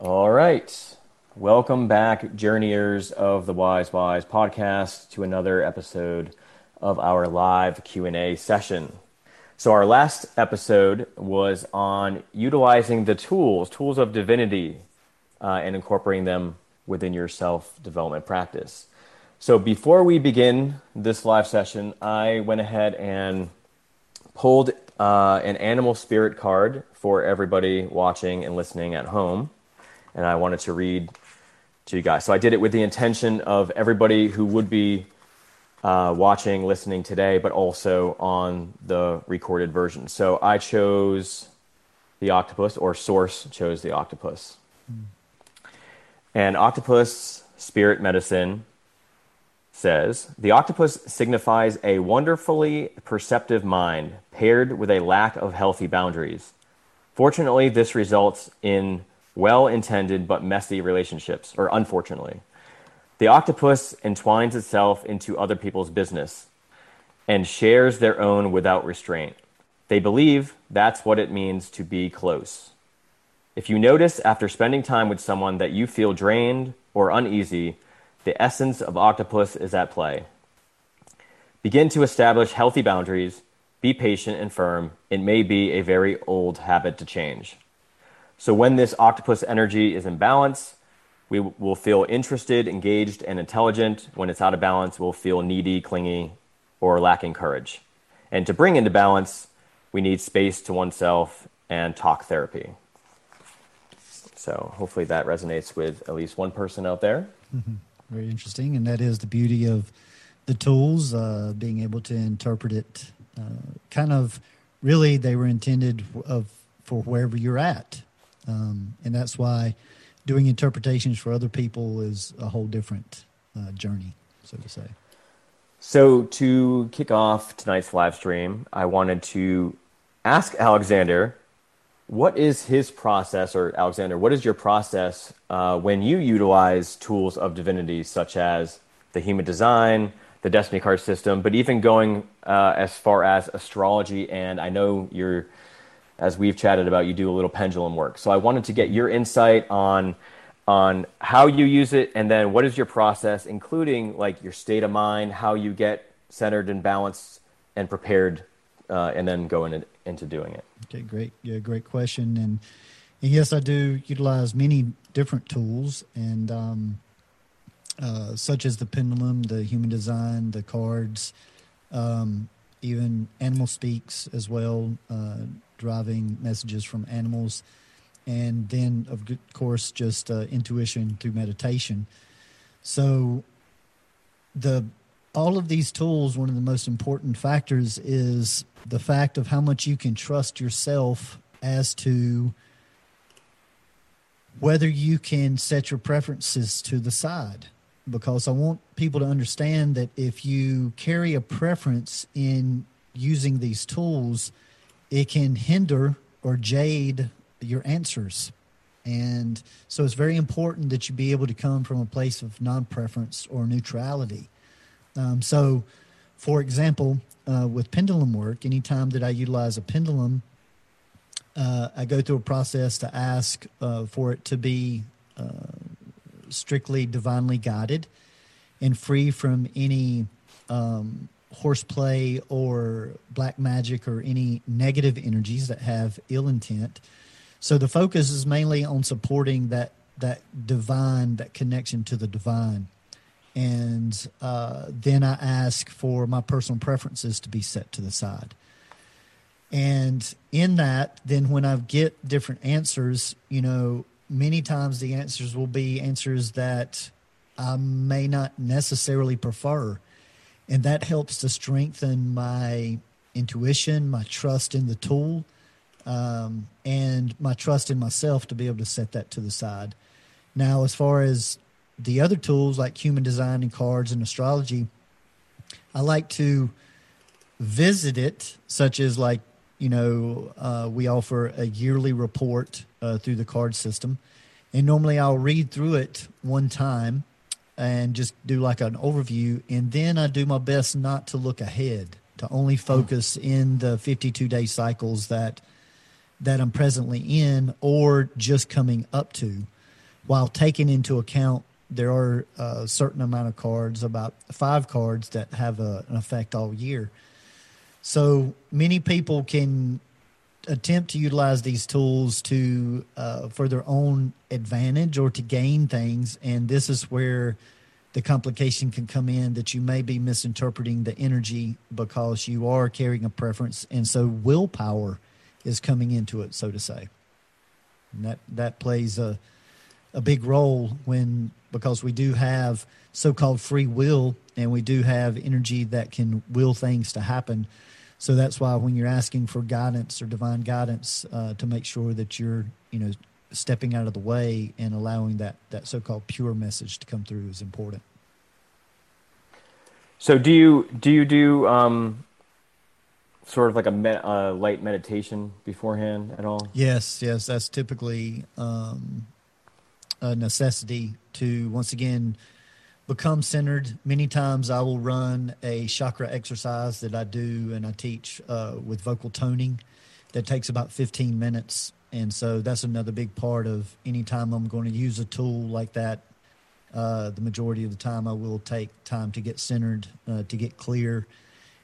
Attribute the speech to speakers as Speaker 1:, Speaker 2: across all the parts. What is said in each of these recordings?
Speaker 1: All right. Welcome back, journeyers of the Wise Whys podcast, to another episode of our live Q&A session. So our last episode was on utilizing the tools, tools of divinity, uh, and incorporating them within your self-development practice. So before we begin this live session, I went ahead and pulled uh, an animal spirit card for everybody watching and listening at home and I wanted to read to you guys. So I did it with the intention of everybody who would be uh, watching, listening today, but also on the recorded version. So I chose the octopus, or Source chose the octopus. Mm. And octopus spirit medicine says the octopus signifies a wonderfully perceptive mind paired with a lack of healthy boundaries. Fortunately, this results in well intended but messy relationships, or unfortunately. The octopus entwines itself into other people's business and shares their own without restraint. They believe that's what it means to be close. If you notice after spending time with someone that you feel drained or uneasy, the essence of octopus is at play. Begin to establish healthy boundaries, be patient and firm. It may be a very old habit to change. So when this octopus energy is in balance, we will feel interested, engaged, and intelligent. When it's out of balance, we'll feel needy, clingy, or lacking courage. And to bring into balance, we need space to oneself and talk therapy. So hopefully that resonates with at least one person out there.
Speaker 2: Mm-hmm. Very interesting. And that is the beauty of the tools, uh, being able to interpret it. Uh, kind of really, they were intended of, for wherever you're at. Um, and that's why doing interpretations for other people is a whole different uh, journey, so to say.
Speaker 1: So, to kick off tonight's live stream, I wanted to ask Alexander what is his process, or Alexander, what is your process uh, when you utilize tools of divinity such as the human design, the destiny card system, but even going uh, as far as astrology? And I know you're as we've chatted about, you do a little pendulum work. So I wanted to get your insight on on how you use it, and then what is your process, including like your state of mind, how you get centered and balanced and prepared, uh, and then go in, into doing it.
Speaker 2: Okay, great, yeah, great question, and, and yes, I do utilize many different tools, and um, uh, such as the pendulum, the human design, the cards. Um, even animal speaks as well uh, driving messages from animals, and then of course just uh, intuition through meditation. So the all of these tools, one of the most important factors is the fact of how much you can trust yourself as to whether you can set your preferences to the side. Because I want people to understand that if you carry a preference in using these tools, it can hinder or jade your answers. And so it's very important that you be able to come from a place of non preference or neutrality. Um, so, for example, uh, with pendulum work, anytime that I utilize a pendulum, uh, I go through a process to ask uh, for it to be uh, strictly divinely guided and free from any um, horseplay or black magic or any negative energies that have ill intent. So the focus is mainly on supporting that that divine, that connection to the divine. And uh, then I ask for my personal preferences to be set to the side. And in that, then when I get different answers, you know, many times the answers will be answers that I may not necessarily prefer and that helps to strengthen my intuition, my trust in the tool, um, and my trust in myself to be able to set that to the side. Now, as far as the other tools like human design and cards and astrology, I like to visit it, such as like you know uh, we offer a yearly report uh, through the card system, and normally I'll read through it one time and just do like an overview. And then I do my best not to look ahead, to only hmm. focus in the 52 day cycles that that I'm presently in or just coming up to. while taking into account there are a certain amount of cards, about five cards that have a, an effect all year. So many people can attempt to utilize these tools to uh, for their own advantage or to gain things, and this is where the complication can come in that you may be misinterpreting the energy because you are carrying a preference, and so willpower is coming into it, so to say. And that that plays a a big role when because we do have so-called free will and we do have energy that can will things to happen so that's why when you're asking for guidance or divine guidance uh, to make sure that you're you know stepping out of the way and allowing that that so-called pure message to come through is important.
Speaker 1: So do you do you do um, sort of like a med- uh, light meditation beforehand at all?
Speaker 2: Yes yes. That's typically um, a necessity to once again become centered. Many times I will run a chakra exercise that I do and I teach uh, with vocal toning that takes about 15 minutes. And so that's another big part of any time I'm going to use a tool like that. Uh, the majority of the time, I will take time to get centered, uh, to get clear,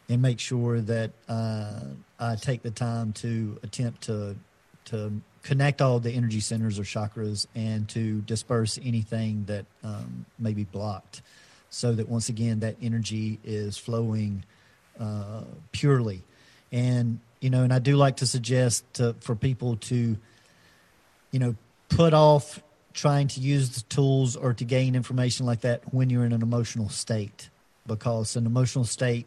Speaker 2: and make sure that uh, I take the time to attempt to to connect all the energy centers or chakras and to disperse anything that um, may be blocked so that once again that energy is flowing uh, purely. And you know and i do like to suggest to, for people to you know put off trying to use the tools or to gain information like that when you're in an emotional state because an emotional state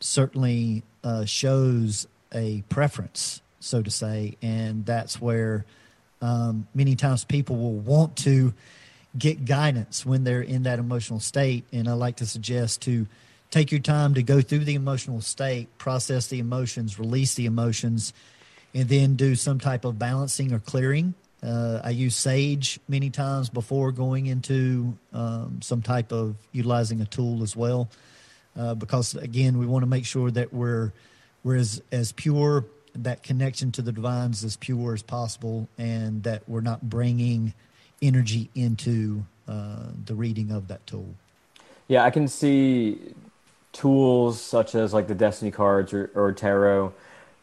Speaker 2: certainly uh, shows a preference so to say, and that's where um, many times people will want to get guidance when they're in that emotional state. And I like to suggest to take your time to go through the emotional state, process the emotions, release the emotions, and then do some type of balancing or clearing. Uh, I use sage many times before going into um, some type of utilizing a tool as well, uh, because again, we want to make sure that we're we're as, as pure that connection to the divine is as pure as possible and that we're not bringing energy into uh, the reading of that tool.
Speaker 1: Yeah, I can see tools such as like the Destiny cards or, or tarot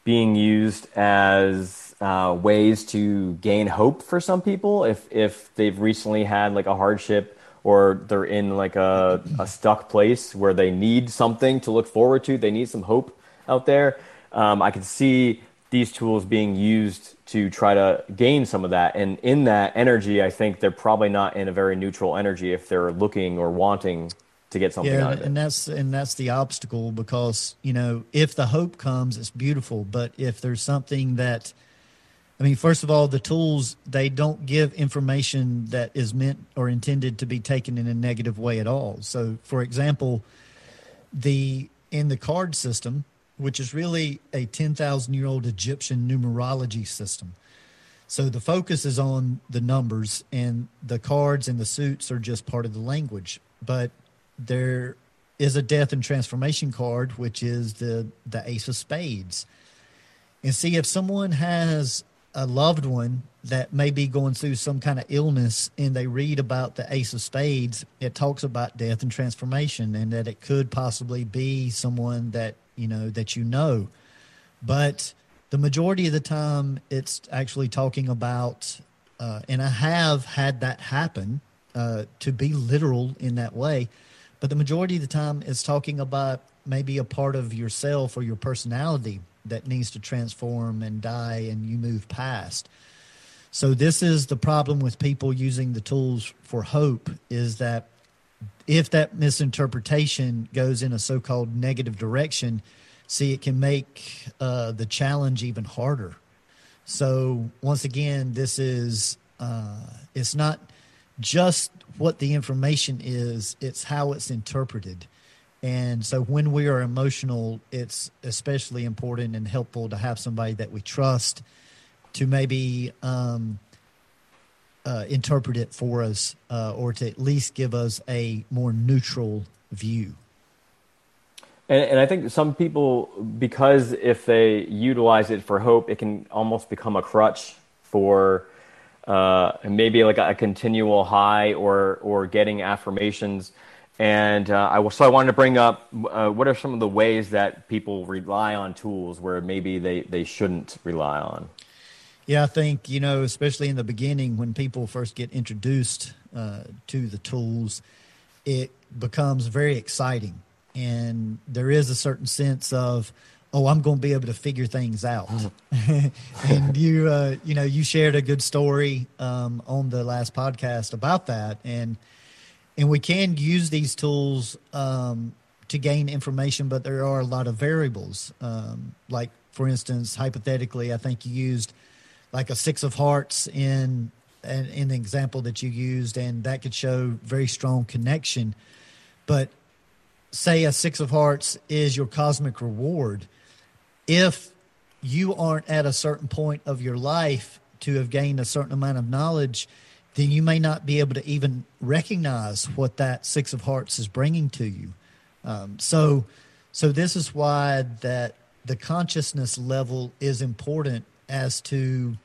Speaker 1: being used as uh, ways to gain hope for some people if if they've recently had like a hardship or they're in like a, a stuck place where they need something to look forward to they need some hope out there um, I can see these tools being used to try to gain some of that. And in that energy, I think they're probably not in a very neutral energy if they're looking or wanting to get something
Speaker 2: yeah,
Speaker 1: out of it.
Speaker 2: And that's and that's the obstacle because, you know, if the hope comes, it's beautiful. But if there's something that I mean, first of all, the tools they don't give information that is meant or intended to be taken in a negative way at all. So for example, the in the card system, which is really a 10,000 year old Egyptian numerology system. So the focus is on the numbers, and the cards and the suits are just part of the language. But there is a death and transformation card, which is the, the Ace of Spades. And see, if someone has a loved one that may be going through some kind of illness and they read about the ace of spades it talks about death and transformation and that it could possibly be someone that you know that you know. But the majority of the time it's actually talking about uh, and i have had that happen uh, to be literal in that way. But the majority of the time it's talking about maybe a part of yourself or your personality that needs to transform and die and you move past. So this is the problem with people using the tools for hope is that if that misinterpretation goes in a so-called negative direction, see it can make uh, the challenge even harder. So once again, this is uh, it's not just what the information is; it's how it's interpreted. And so when we are emotional, it's especially important and helpful to have somebody that we trust to maybe um, uh, interpret it for us uh, or to at least give us a more neutral view.
Speaker 1: And, and, I think some people, because if they utilize it for hope, it can almost become a crutch for uh, maybe like a, continual high or or getting affirmations. And uh, I so I wanted to bring up uh, what are some of the ways that people rely on tools where maybe they they shouldn't rely on.
Speaker 2: Yeah, I think you know, especially in the beginning when people first get introduced uh, to the tools, it becomes very exciting, and there is a certain sense of oh, I'm going to be able to figure things out. and you, uh, you know, you shared a good story um, on the last podcast about that, and and we can use these tools um, to gain information, but there are a lot of variables. Um, like for instance, hypothetically, I think you used like a six of hearts in in the example that you used, and that could show very strong connection. But say a six of hearts is your cosmic reward if you aren't at a certain point of your life to have gained a certain amount of knowledge, then you may not be able to even recognize what that six of hearts is bringing to you. Um, so, so this is why that the consciousness level is important as to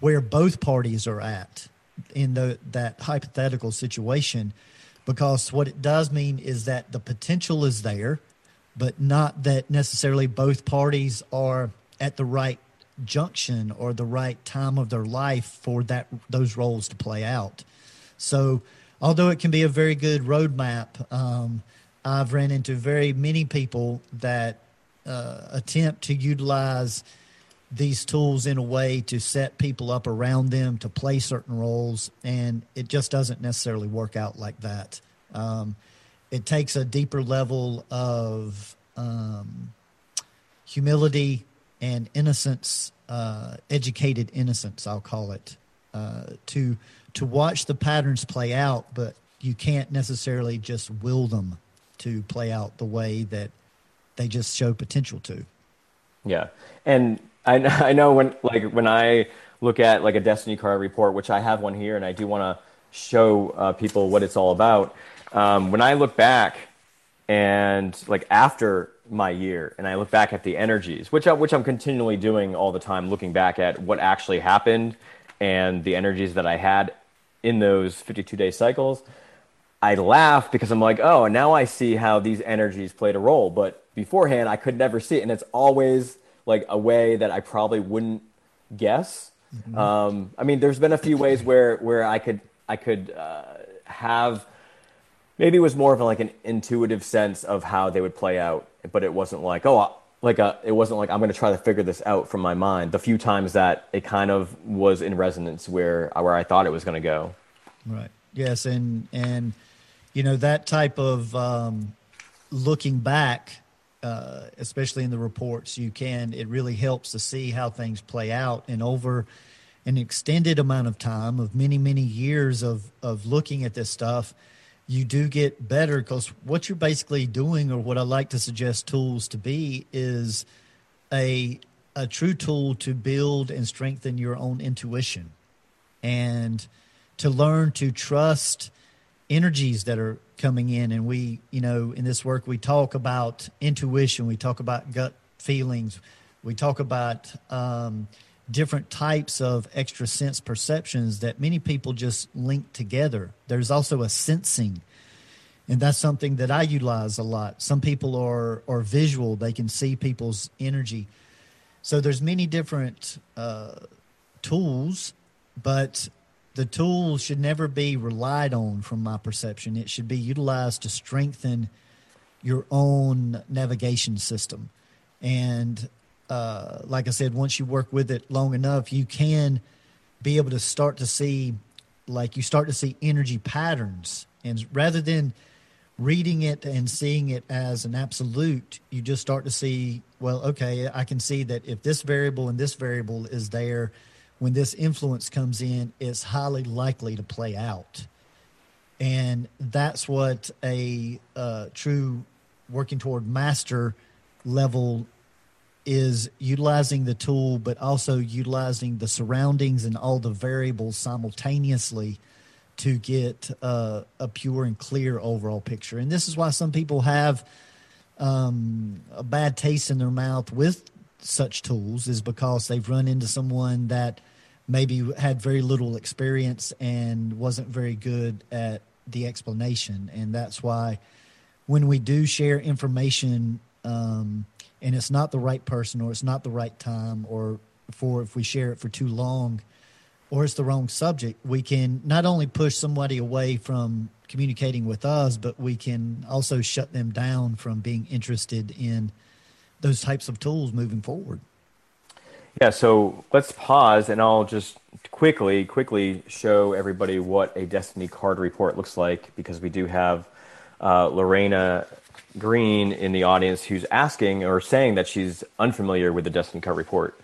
Speaker 2: where both parties are at in the that hypothetical situation, because what it does mean is that the potential is there but not that necessarily both parties are at the right junction or the right time of their life for that those roles to play out. So, although it can be a very good roadmap, um, I've ran into very many people that uh, attempt to utilize these tools in a way to set people up around them to play certain roles, and it just doesn't necessarily work out like that. Um, it takes a deeper level of um, humility and innocence, uh, educated innocence, I'll call it, uh, to to watch the patterns play out, but you can't necessarily just will them to play out the way that they just show potential to.
Speaker 1: Yeah, and I I know when like when I look at like a destiny card report, which I have one here, and I do want to show uh, people what it's all about. Um, when I look back and like after my year and I look back at the energies, which I, which I'm continually doing all the time, looking back at what actually happened and the energies that I had in those 52 day cycles, I laugh because I'm like, oh, now I see how these energies played a role. But beforehand, I could never see it, and it's always like a way that I probably wouldn't guess. Mm-hmm. Um, I mean, there's been a few ways where where I could I could uh, have maybe it was more of like an intuitive sense of how they would play out, but it wasn't like oh like a it wasn't like I'm going to try to figure this out from my mind. The few times that it kind of was in resonance where where I thought it was going to go.
Speaker 2: Right. Yes, and and you know that type of um, looking back, uh, especially in the reports, you can it really helps to see how things play out. And over an extended amount of time of many many years of of looking at this stuff you do get better. Because what you're basically doing, or what I like to suggest tools to be, is a a true tool to build and strengthen your own intuition, and to learn to trust energies that are coming in. And we, you know, in this work, we talk about intuition, we talk about gut feelings, we talk about um, different types of extra sense perceptions that many people just link together. There's also a sensing, and that's something that I utilize a lot. Some people are are visual; they can see people's energy. So there's many different uh, tools, but the tool should never be relied on from my perception. It should be utilized to strengthen your own navigation system. And uh, like I said, once you work with it long enough, you can be able to start to see, like you start to see energy patterns, and rather than reading it and seeing it as an absolute, you just start to see, well, okay, I can see that if this variable and this variable is there, when this influence comes in, it's highly likely to play out. And that's what a uh, true working toward master level is utilizing the tool, but also utilizing the surroundings and all the variables simultaneously to get uh, a pure and clear overall picture. And this is why some people have um, a bad taste in their mouth with such tools, is because they've run into someone that maybe had very little experience and wasn't very good at the explanation. And that's why when we do share information um, and it's not the right person or it's not the right time or for if we share it for too long or it's the wrong subject, we can not only push somebody away from communicating with us, but we can also shut them down from being interested in those types of tools moving forward.
Speaker 1: Yeah, so let's pause and I'll just quickly, quickly show everybody what a Destiny card report looks like because we do have uh, Lorena Green in the audience who's asking or saying that she's unfamiliar with the Destiny card report.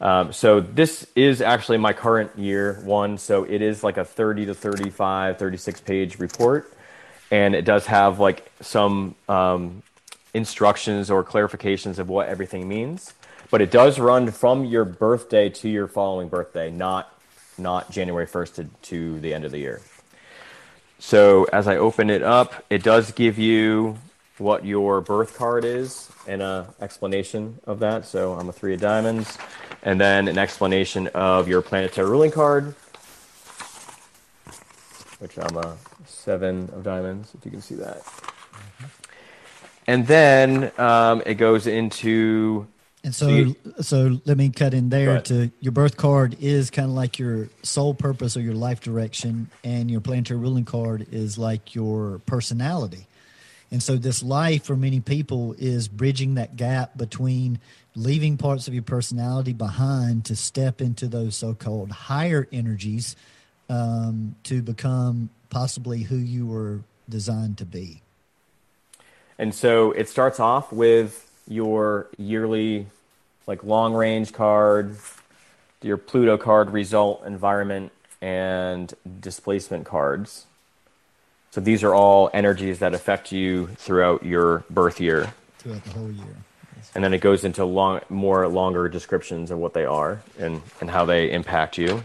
Speaker 1: Um, so this is actually my current year one. So it is like a 30 to 35, 36 page report. And it does have like some um, instructions or clarifications of what everything means but it does run from your birthday to your following birthday, not not January 1st to, to the end of the year. So as I open it up, it does give you what your birth card is and an explanation of that. So I'm a three of diamonds, and then an explanation of your planetary ruling card, which I'm a seven of diamonds, if you can see that. And then um, it goes into
Speaker 2: and so, so let me cut in there to your birth card is kind of like your soul purpose or your life direction, and your planetary ruling card is like your personality. And so, this life for many people is bridging that gap between leaving parts of your personality behind to step into those so called higher energies um, to become possibly who you were designed to be.
Speaker 1: And so, it starts off with your yearly like long range card, your Pluto card, result, environment, and displacement cards. So these are all energies that affect you throughout your birth year.
Speaker 2: Throughout the whole year.
Speaker 1: And then it goes into long, more longer descriptions of what they are and, and how they impact you.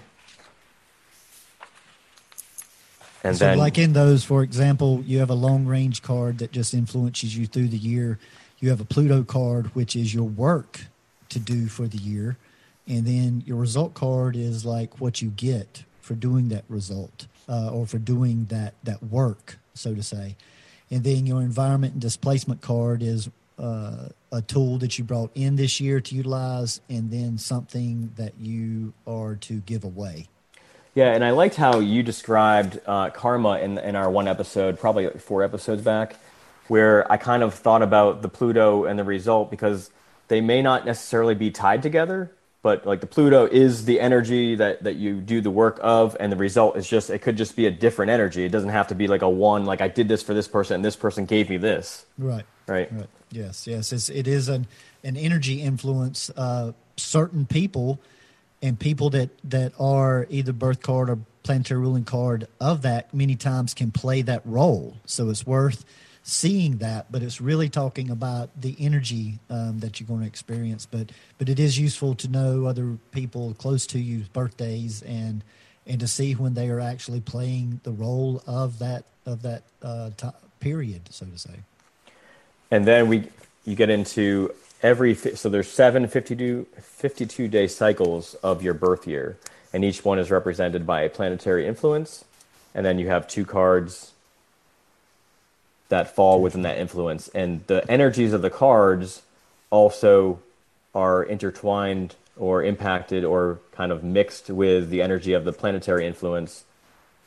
Speaker 2: And so, then, like in those, for example, you have a long range card that just influences you through the year. You have a Pluto card, which is your work to do for the year. And then your result card is like what you get for doing that result uh, or for doing that, that work, so to say. And then your environment and displacement card is uh, a tool that you brought in this year to utilize, and then something that you are to give away.
Speaker 1: Yeah, and I liked how you described uh, karma in in our one episode, probably like four episodes back, where I kind of thought about the Pluto and the result because they may not necessarily be tied together, but like the Pluto is the energy that that you do the work of, and the result is just it could just be a different energy. It doesn't have to be like a one like I did this for this person and this person gave me this.
Speaker 2: Right.
Speaker 1: Right.
Speaker 2: Right. Yes. Yes. It's, it is an an energy influence. Uh, certain people and people that that are either birth card or planetary ruling card of that many times can play that role. So it's worth seeing that, but it's really talking about the energy um, that you're going to experience. But but it is useful to know other people close to you's birthdays and and to see when they are actually playing the role of that of that uh, t- period, so to say.
Speaker 1: And then we you get into every so there's seven 52, 52 day cycles of your birth year, and each one is represented by a planetary influence, and then you have two cards that fall within that influence. And the energies of the cards also are intertwined or impacted or kind of mixed with the energy of the planetary influence.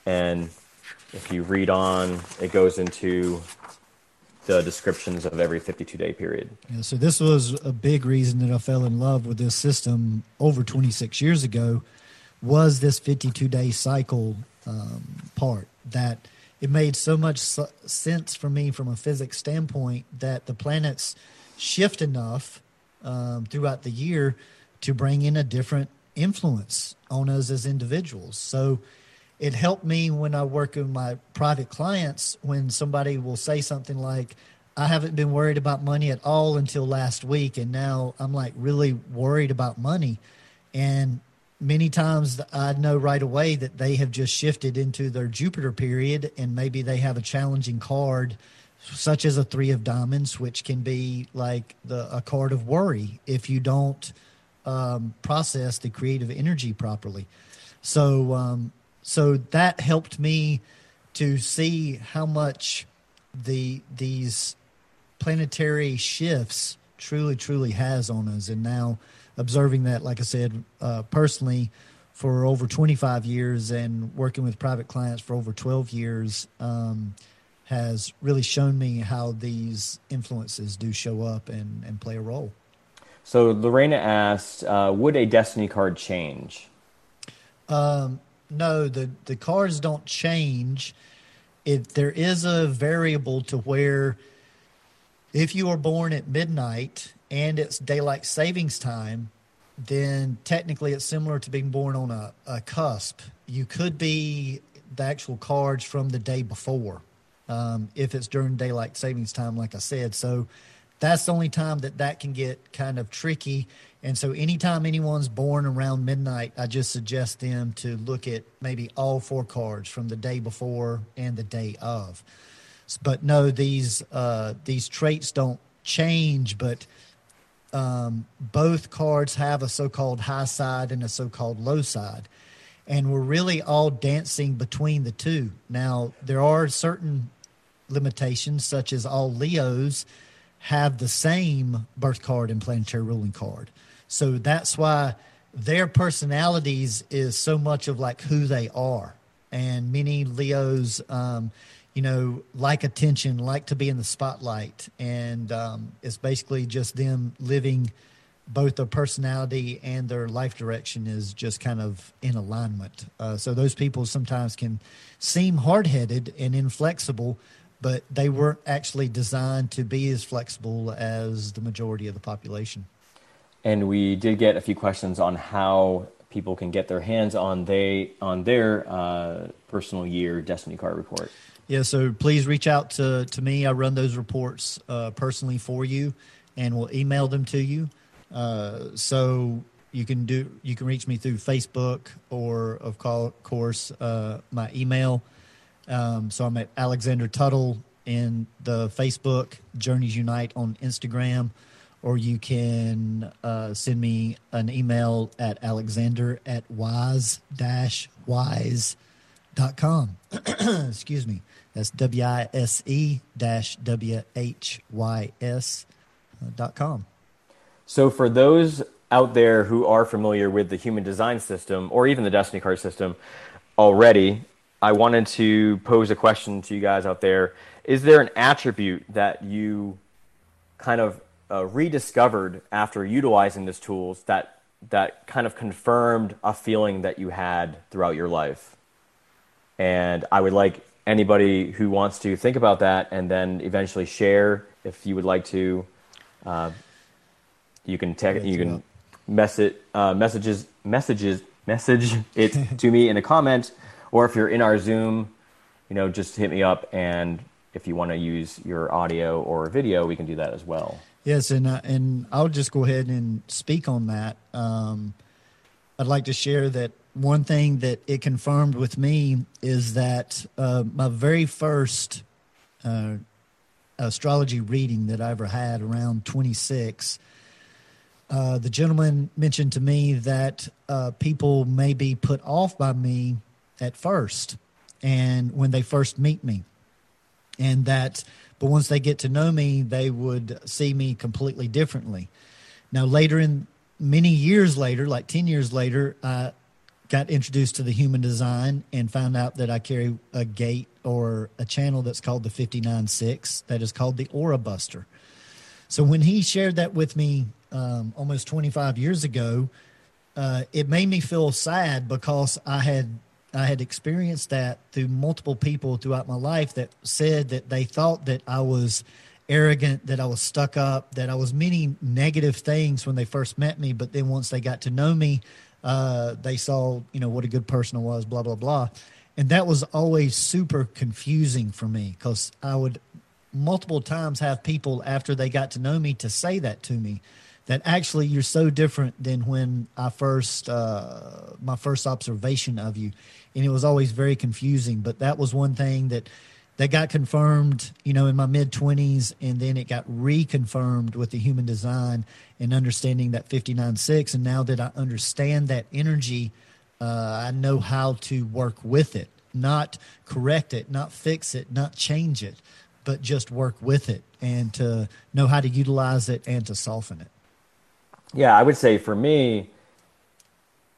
Speaker 1: And if you read on, it goes into the descriptions of every 52 day period.
Speaker 2: Yeah, so this was a big reason that I fell in love with this system over 26 years ago was this 52 day cycle um, part that it made so much sense for me from a physics standpoint that the planets shift enough um, throughout the year to bring in a different influence on us as individuals. So it helped me when I work with my private clients when somebody will say something like, I haven't been worried about money at all until last week, and now I'm like really worried about money. And many times I know right away that they have just shifted into their Jupiter period and maybe they have a challenging card such as a 3 of diamonds which can be like the a card of worry if you don't um, process the creative energy properly. So, um, so that helped me to see how much the these planetary shifts truly, truly has on us. And now observing that, like I said, uh, personally for over 25 years and working with private clients for over 12 years um, has really shown me how these influences do show up and, and play a role.
Speaker 1: So Lorena asked, uh, would a destiny card change?
Speaker 2: Um, no, the, the cards don't change. If there is a variable to where if you are born at midnight and it's daylight savings time, then technically it's similar to being born on a, a cusp. You could be the actual cards from the day before um, if it's during daylight savings time, like I said. So that's the only time that that can get kind of tricky. And so anytime anyone's born around midnight, I just suggest them to look at maybe all four cards from the day before and the day of. But no, these uh, these traits don't change, but um, both cards have a so-called high side and a so-called low side, and we're really all dancing between the two. Now there are certain limitations, such as all Leos have the same birth card and planetary ruling card, so that's why their personalities is so much of like who they are, and many Leos. Um, you know, like attention, like to be in the spotlight. And um, it's basically just them living both their personality and their life direction is just kind of in alignment. Uh, so those people sometimes can seem hard headed and inflexible, but they weren't actually designed to be as flexible as the majority of the population.
Speaker 1: And we did get a few questions on how people can get their hands on they on their uh, personal year destiny card report.
Speaker 2: Yeah, so please reach out to, to me. I run those reports uh, personally for you, and we'll email them to you. Uh, so you can do you can reach me through Facebook or of course uh, my email. Um, so I'm at Alexander Tuttle in the Facebook Journeys Unite on Instagram, or you can uh, send me an email at alexander at wise whys dot com. Excuse me. That's W I S E dash W H Y S uh, dot com.
Speaker 1: So, for those out there who are familiar with the human design system or even the Destiny card system already, I wanted to pose a question to you guys out there. Is there an attribute that you kind of uh, rediscovered after utilizing these tools that that kind of confirmed a feeling that you had throughout your life? And I would like anybody who wants to think about that and then eventually share if you would like to. Uh, you can text, you can message uh, messages messages message it to me in a comment, or if you're in our Zoom, you know, just hit me up and if you want to use your audio or video, we can do that as well.
Speaker 2: Yes, and uh, and I'll just go ahead and speak on that. Um, I'd like to share that one thing that it confirmed with me is that uh, my very first uh, astrology reading that I ever had around 26, uh, the gentleman mentioned to me that uh, people may be put off by me at first and when they first meet me. And that, but once they get to know me, they would see me completely differently. Now, later in many years later, like 10 years later, I got introduced to the human design and found out that I carry a gate or a channel that's called the 59.6 that is called the Aura Buster. So when he shared that with me um, almost 25 years ago, uh, it made me feel sad because I had I had experienced that through multiple people throughout my life that said that they thought that I was arrogant, that I was stuck up, that I was many negative things when they first met me, but then once they got to know me, uh, they saw, you know, what a good person I was, blah, blah, blah. And that was always super confusing for me because I would multiple times have people after they got to know me to say that to me that actually you're so different than when I first, uh, my first observation of you. And it was always very confusing. But that was one thing that that got confirmed, you know, in my mid 20s, and then it got reconfirmed with the human design and understanding that fifty nine six. And now that I understand that energy Uh, I know how to work with it, not correct it, not fix it, not change it, but just work with it and to know how to utilize it and to soften it.
Speaker 1: Yeah, I would say for me,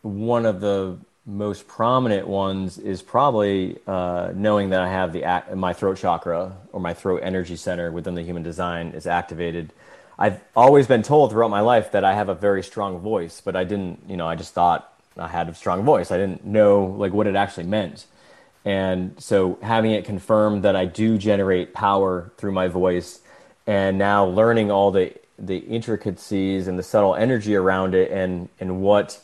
Speaker 1: one of the most prominent ones is probably uh, knowing that I have the my throat chakra or my throat energy center within the human design is activated. I've always been told throughout my life that I have a very strong voice, but I didn't, you know, I just thought I had a strong voice. I didn't know like what it actually meant. And so having it confirmed that I do generate power through my voice and now learning all the the intricacies and the subtle energy around it and and what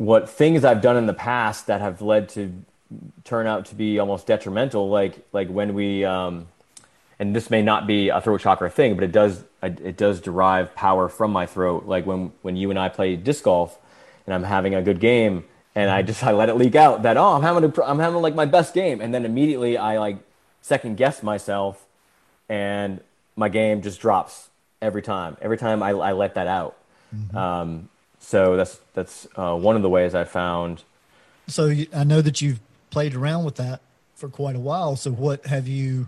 Speaker 1: what things I've done in the past that have led to turn out to be almost detrimental, like like when we, um, and this may not be a throat chakra thing, but it does it does derive power from my throat. Like when when you and I play disc golf, and I'm having a good game, and I just I let it leak out that oh I'm having a, I'm having like my best game, and then immediately I like second guess myself, and my game just drops every time. Every time I, I let that out. Mm-hmm. Um, so that's that's uh, one of the ways I found.
Speaker 2: So I know that you've played around with that for quite a while. So what have you?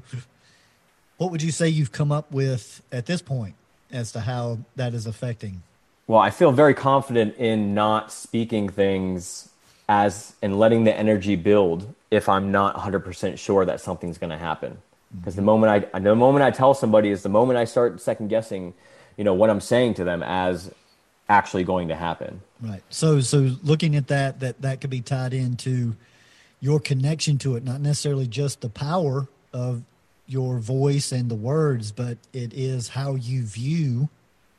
Speaker 2: What would you say you've come up with at this point as to how that is affecting?
Speaker 1: Well, I feel very confident in not speaking things as and letting the energy build if I'm not 100% sure that something's going to happen. Because the moment I the moment I tell somebody is the moment I start second guessing, you know, what I'm saying to them as actually going to happen.
Speaker 2: Right. So so looking at that that that could be tied into your connection to it, not necessarily just the power of your voice and the words, but it is how you view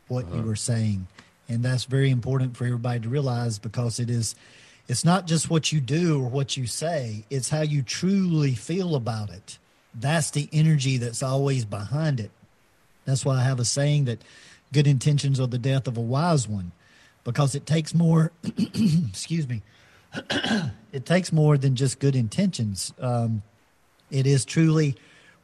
Speaker 2: what uh-huh. you are saying. And that's very important for everybody to realize because it is it's not just what you do or what you say, it's how you truly feel about it. That's the energy that's always behind it. That's why I have a saying that good intentions are the death of a wise one because it takes more excuse me it takes more than just good intentions um, it is truly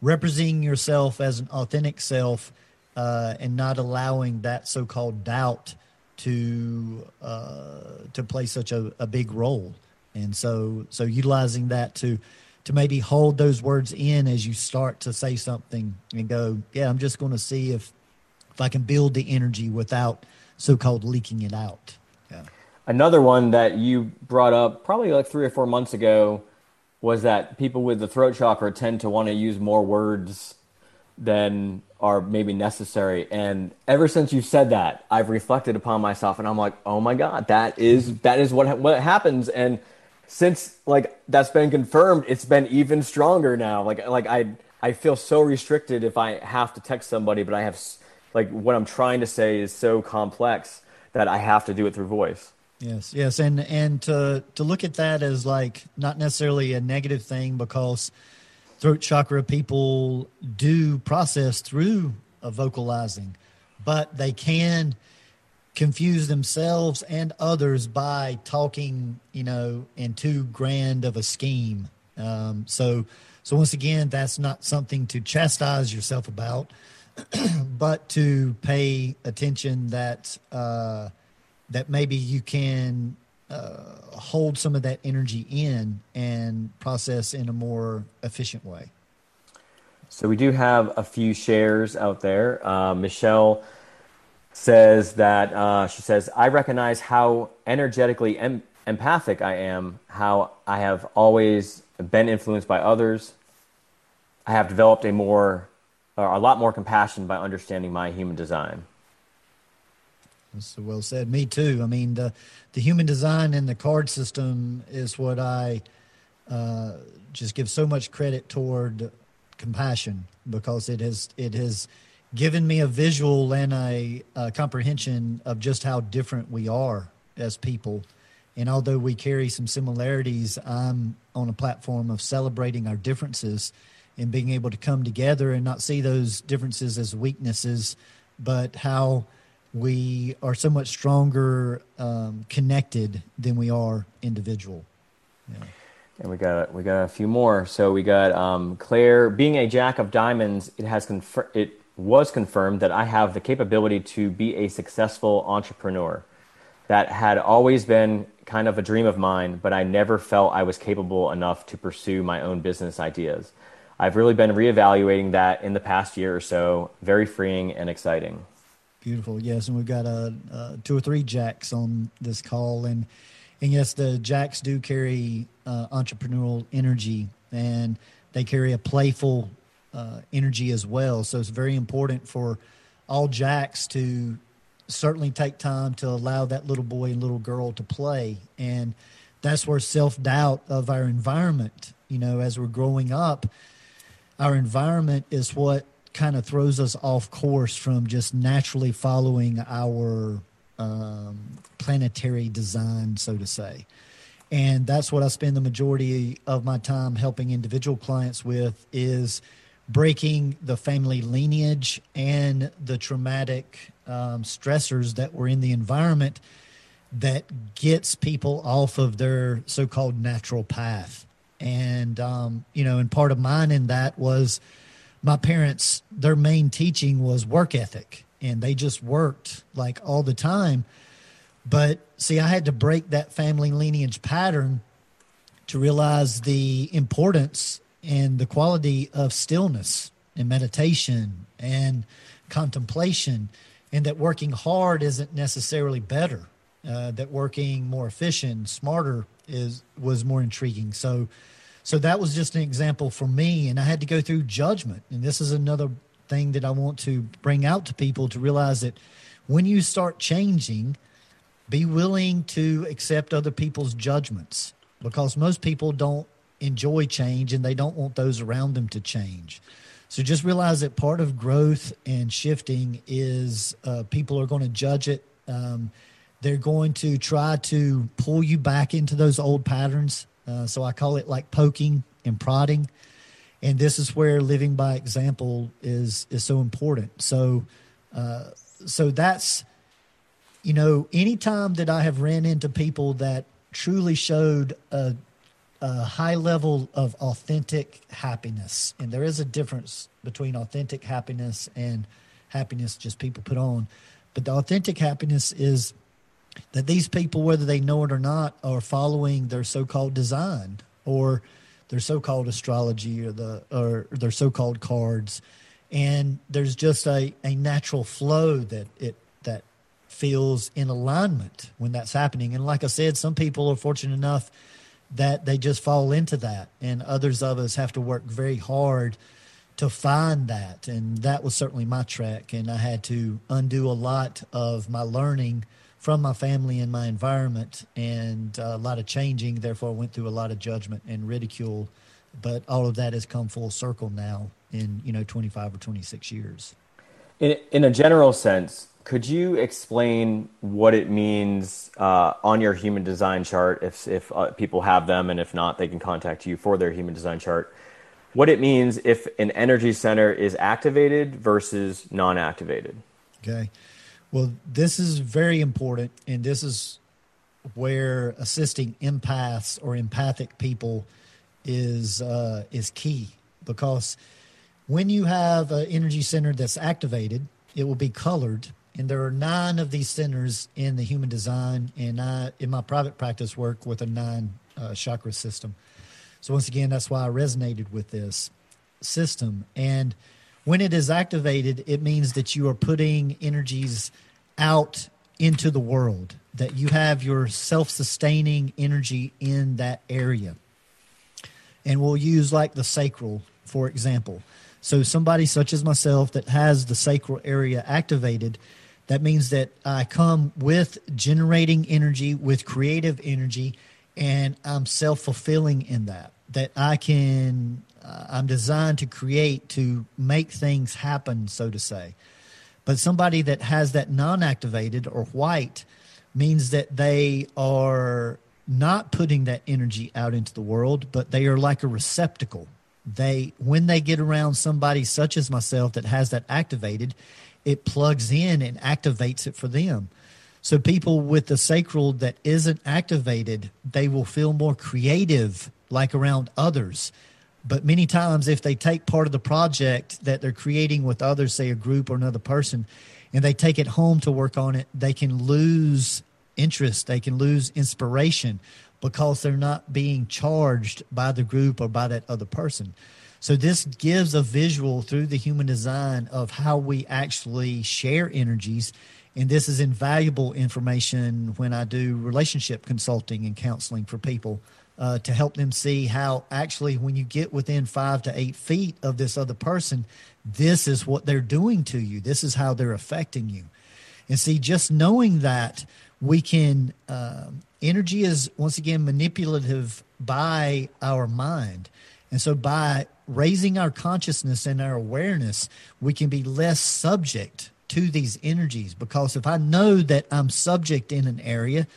Speaker 2: representing yourself as an authentic self uh, and not allowing that so-called doubt to uh, to play such a, a big role and so so utilizing that to to maybe hold those words in as you start to say something and go yeah i'm just going to see if if I can build the energy without so-called leaking it out. Yeah.
Speaker 1: Another one that you brought up probably like three or four months ago was that people with the throat chakra tend to want to use more words than are maybe necessary. And ever since you said that, I've reflected upon myself, and I'm like, oh my god, that is that is what what happens. And since like that's been confirmed, it's been even stronger now. Like like I I feel so restricted if I have to text somebody, but I have like what I'm trying to say is so complex that I have to do it through voice.
Speaker 2: Yes, yes, and and to to look at that as like not necessarily a negative thing because throat chakra people do process through vocalizing, but they can confuse themselves and others by talking, you know, in too grand of a scheme. Um, so, so once again, that's not something to chastise yourself about. but to pay attention that uh, that maybe you can uh, hold some of that energy in and process in a more efficient way.
Speaker 1: So we do have a few shares out there. Uh, Michelle says that uh, she says I recognize how energetically em- empathic I am. How I have always been influenced by others. I have developed a more or a lot more compassion by understanding my human design.
Speaker 2: That's well said. Me too. I mean, the the human design and the card system is what I uh, just give so much credit toward compassion because it has it has given me a visual and a, a comprehension of just how different we are as people. And although we carry some similarities, I'm on a platform of celebrating our differences and being able to come together and not see those differences as weaknesses, but how we are so much stronger um, connected than we are individual.
Speaker 1: Yeah. And we got we got a few more. So we got um, Claire being a jack of diamonds. It has confir- it was confirmed that I have the capability to be a successful entrepreneur. that had always been kind of a dream of mine, but I never felt I was capable enough to pursue my own business ideas. I've really been reevaluating that in the past year or so. Very freeing and exciting.
Speaker 2: Beautiful. Yes, and we've got uh, uh, two or three jacks on this call, and and yes, the jacks do carry uh, entrepreneurial energy, and they carry a playful uh, energy as well. So it's very important for all jacks to certainly take time to allow that little boy and little girl to play, and that's where self doubt of our environment. You know, as we're growing up, our environment is what kind of throws us off course from just naturally following our um, planetary design, so to say. And that's what I spend the majority of my time helping individual clients with is breaking the family lineage and the traumatic um, stressors that were in the environment that gets people off of their so-called natural path. And um, you know, and part of mine in that was my parents. Their main teaching was work ethic, and they just worked like all the time. But see, I had to break that family lineage pattern to realize the importance and the quality of stillness and meditation and contemplation, and that working hard isn't necessarily better. Uh, that working more efficient, smarter is was more intriguing. So, so that was just an example for me, and I had to go through judgment. And this is another thing that I want to bring out to people to realize that when you start changing, be willing to accept other people's judgments because most people don't enjoy change and they don't want those around them to change. So just realize that part of growth and shifting is uh, people are going to judge it. Um, they're going to try to pull you back into those old patterns. Uh, so I call it like poking and prodding. And this is where living by example is is so important. So, uh, so that's you know, anytime that I have ran into people that truly showed a, a, high level of authentic happiness, and there is a difference between authentic happiness and happiness just people put on. But the authentic happiness is that these people, whether they know it or not, are following their so called design or their so called astrology or the or their so called cards. And there's just a, a natural flow that it that feels in alignment when that's happening. And like I said, some people are fortunate enough that they just fall into that, and others of us have to work very hard to find that. And that was certainly my track. And I had to undo a lot of my learning from my family and my environment and a lot of changing. Therefore, I went through a lot of judgment and ridicule. But all of that has come full circle now in, you know, 25 or 26 years.
Speaker 1: In, in a general sense, could you explain what it means uh, on your human design chart if, if uh, people have them and if not they can contact you for their human design chart. What it means if an energy center is activated versus non-activated.
Speaker 2: Okay. Well this is very important and this is where assisting empaths or empathic people is uh, is key because when you have an energy center that's activated it will be colored and there are nine of these centers in the human design and i in my private practice work with a nine uh, chakra system. So once again that's why i resonated with this system. And when it is activated it means that you are putting energies out into the world that you have your self-sustaining energy in that area. And we'll use like the sacral for example. So somebody such as myself that has the sacral area activated that means that I come with generating energy, with creative energy, and I'm self fulfilling in that. That I can, uh, I'm designed to create, to make things happen, so to say. But somebody that has that non activated or white means that they are not putting that energy out into the world, but they are like a receptacle. They, when they get around somebody such as myself that has that activated, it plugs in and activates it for them. So people with the sacral that isn't activated, they will feel more creative like around others. But many times if they take part of the project that they're creating with others, say a group or another person, and they take it home to work on it, they can lose interest, they can lose inspiration because they're not being charged by the group or by that other person. So this gives a visual through the human design of how we actually share energies. And this is invaluable information when I do relationship consulting and counseling for people uh, to help them see how actually when you get within five to eight feet of this other person, this is what they're doing to you. This is how they're affecting you. And see, just knowing that we can, uh, energy is once again manipulative by our mind. And so by raising our consciousness and our awareness, we can be less subject to these energies. Because if I know that I'm subject in an area,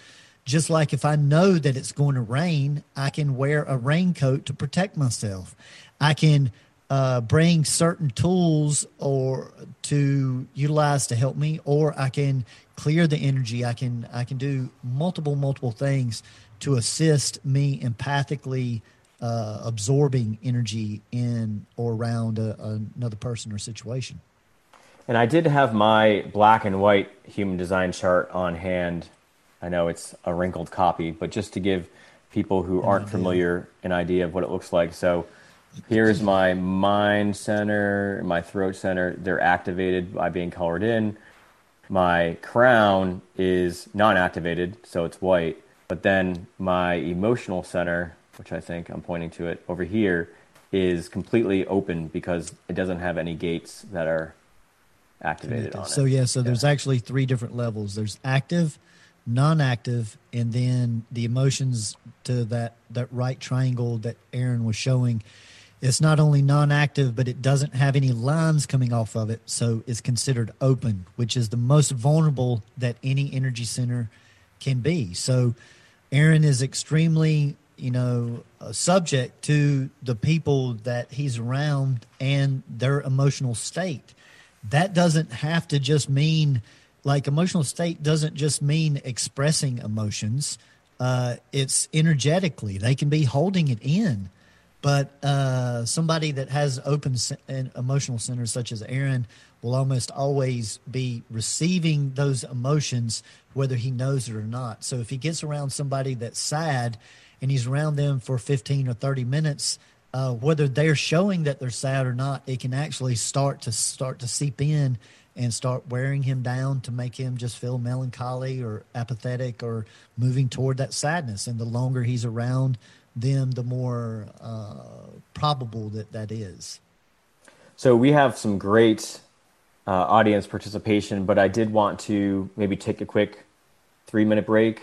Speaker 2: just like if I know that it's going to rain, I can wear a raincoat to protect myself. I can uh, bring certain tools or to utilize to help me, or I can clear the energy. I can I can do multiple multiple things to assist me empathically uh, absorbing energy in or around a, another person or situation.
Speaker 1: And I did have my black and white human design chart on hand. I know it's a wrinkled copy, but just to give people who aren't familiar an idea of what it looks like. So here's my mind center, my throat center. They're activated by being colored in. My crown is non activated, so it's white. But then my emotional center which I think I'm pointing to it over here, is completely open because it doesn't have any gates that are activated on
Speaker 2: so,
Speaker 1: it.
Speaker 2: yeah, so yeah. there's actually three different levels. There's active, non-active, and then the emotions to that that right triangle that Aaron was showing. It's not only non-active, but it doesn't have any lines coming off of it, so it's considered open, which is the most vulnerable that any energy center can be. So Aaron is extremely you know, subject to the people that he's around and their emotional state. That doesn't have to just mean like emotional state doesn't just mean expressing emotions. Uh, it's energetically they can be holding it in, but uh, somebody that has open emotional centers such as Aaron will almost always be receiving those emotions whether he knows it or not. So if he gets around somebody that's sad and he's around them for 15 or 30 minutes, uh, whether they're showing that they're sad or not, it can actually start to start to seep in and start wearing him down to make him just feel melancholy or apathetic or moving toward that sadness. And the longer he's around them, the more uh, probable that that is.
Speaker 1: So we have some great uh, audience participation, but I did want to maybe take a quick three minute break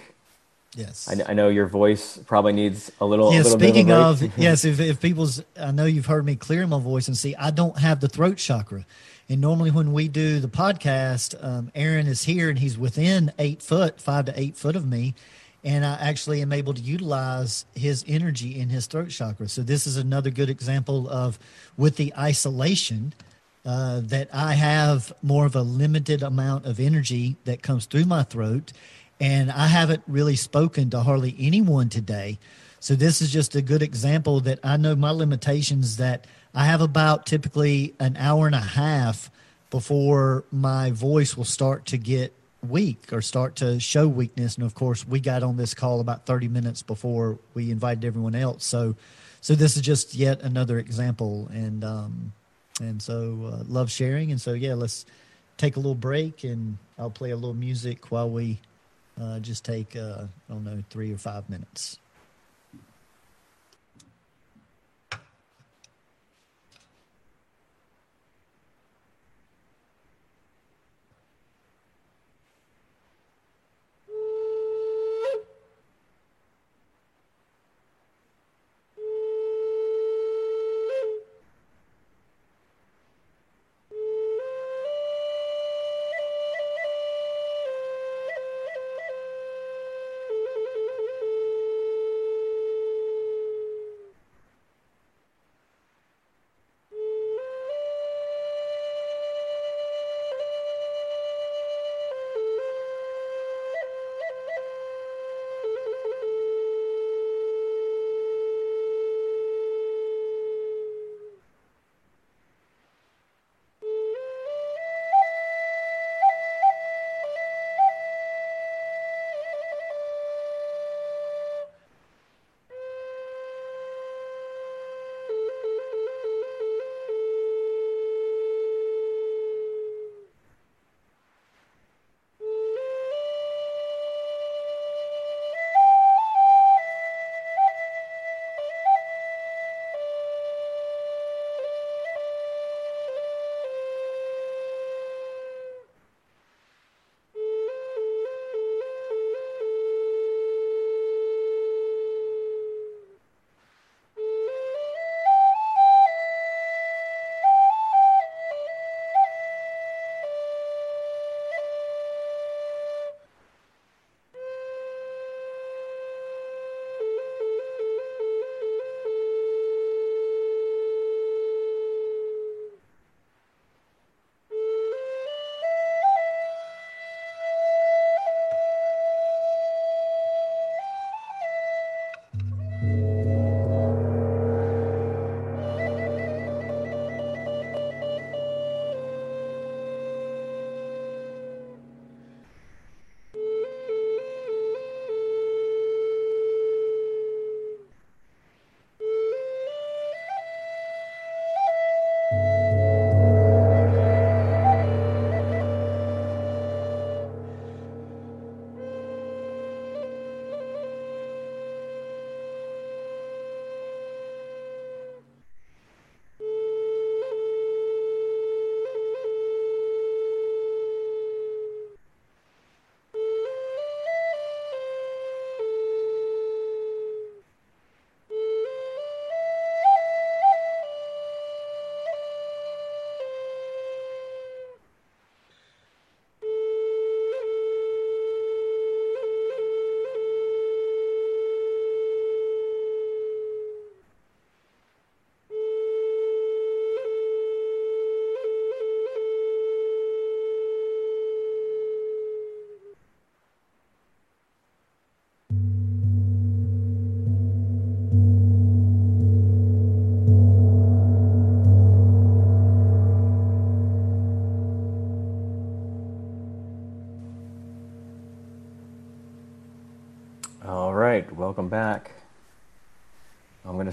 Speaker 2: Yes,
Speaker 1: I, I, know your voice probably needs a little.
Speaker 2: Yeah,
Speaker 1: little
Speaker 2: speaking
Speaker 1: of,
Speaker 2: of, yes, if, if people's, I know you've heard me clear my voice and see, I don't have the throat chakra, and normally when we do the podcast, um, Aaron is here and he's within eight foot, five to eight foot of me, and I actually am able to utilize his energy in his throat chakra. So this is another good example of with the isolation. Uh, that I have more of a limited amount of energy that comes through my throat, and I haven't really spoken to hardly anyone today. So this is just a good example that I know my limitations that I have about typically an hour and a half before my voice will start to get weak or start to show weakness. And of course, we got on this call about 30 minutes before we invited everyone else. So, so this is just yet another example. And, um, and so uh, love sharing. And so, yeah, let's take a little break and I'll play a little music while we just take, uh, I don't know, three or five minutes.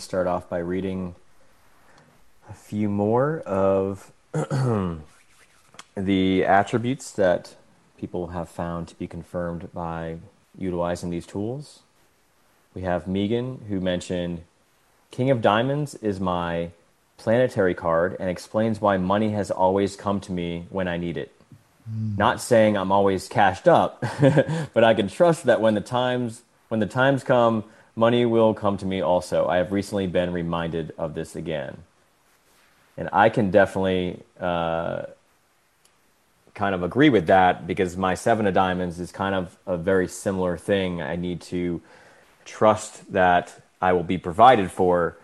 Speaker 1: Start off by reading a few more of the attributes that people have found to be confirmed by utilizing these tools. We have Megan, who mentioned King of Diamonds is my planetary card and explains why money has always come to me when I need it. Mm. Not saying I'm always cashed up, but I can trust that when the times when the times come, money will come to me also. I have recently been reminded of this again. And I can definitely uh, kind of agree with that because my seven of diamonds is kind of a very similar thing. I need to trust that I will be provided for,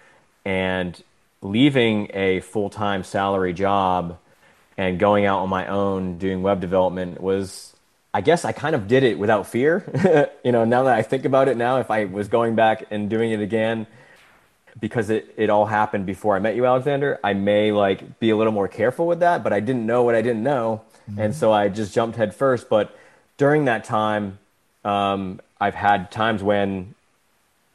Speaker 1: and leaving a full time salary job and going out on my own doing web development was I guess I kind of did it without fear. you know, now that I think about it now, if I was going back and doing it again, because it, it all happened before I met you, Alexander, I may like be a little more careful with that, but I didn't know what I didn't know. Mm-hmm. And so I just jumped head first. But during that time, um, I've had times when,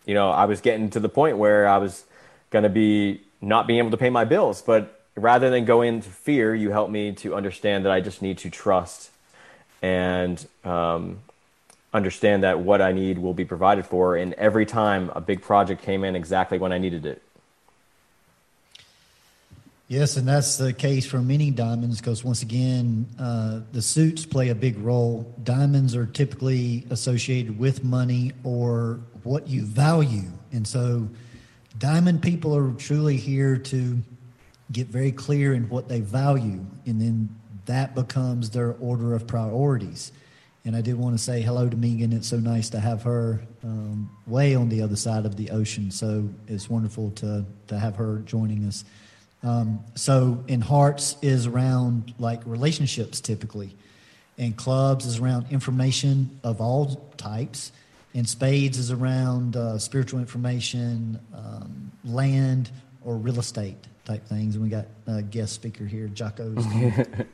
Speaker 1: you know, I was getting to the point where I was going to be not being able to pay my bills. But rather than go into fear, you helped me to understand that I just need to trust and um, understand that what I need will be provided for. And every time a big project came in exactly when I needed it.
Speaker 2: Yes, and that's the case for many diamonds because once again, uh, the suits play a big role. Diamonds are typically associated with money or what you value. And so, diamond people are truly here to get very clear in what they value. And then that becomes their order of priorities. And I did want to say hello to Megan. It's so nice to have her um, way on the other side of the ocean. So it's wonderful to, to have her joining us. Um, so in hearts is around like relationships typically, and clubs is around information of all types, and spades is around uh, spiritual information, um, land or real estate type things. And we got a guest speaker here, Jocko.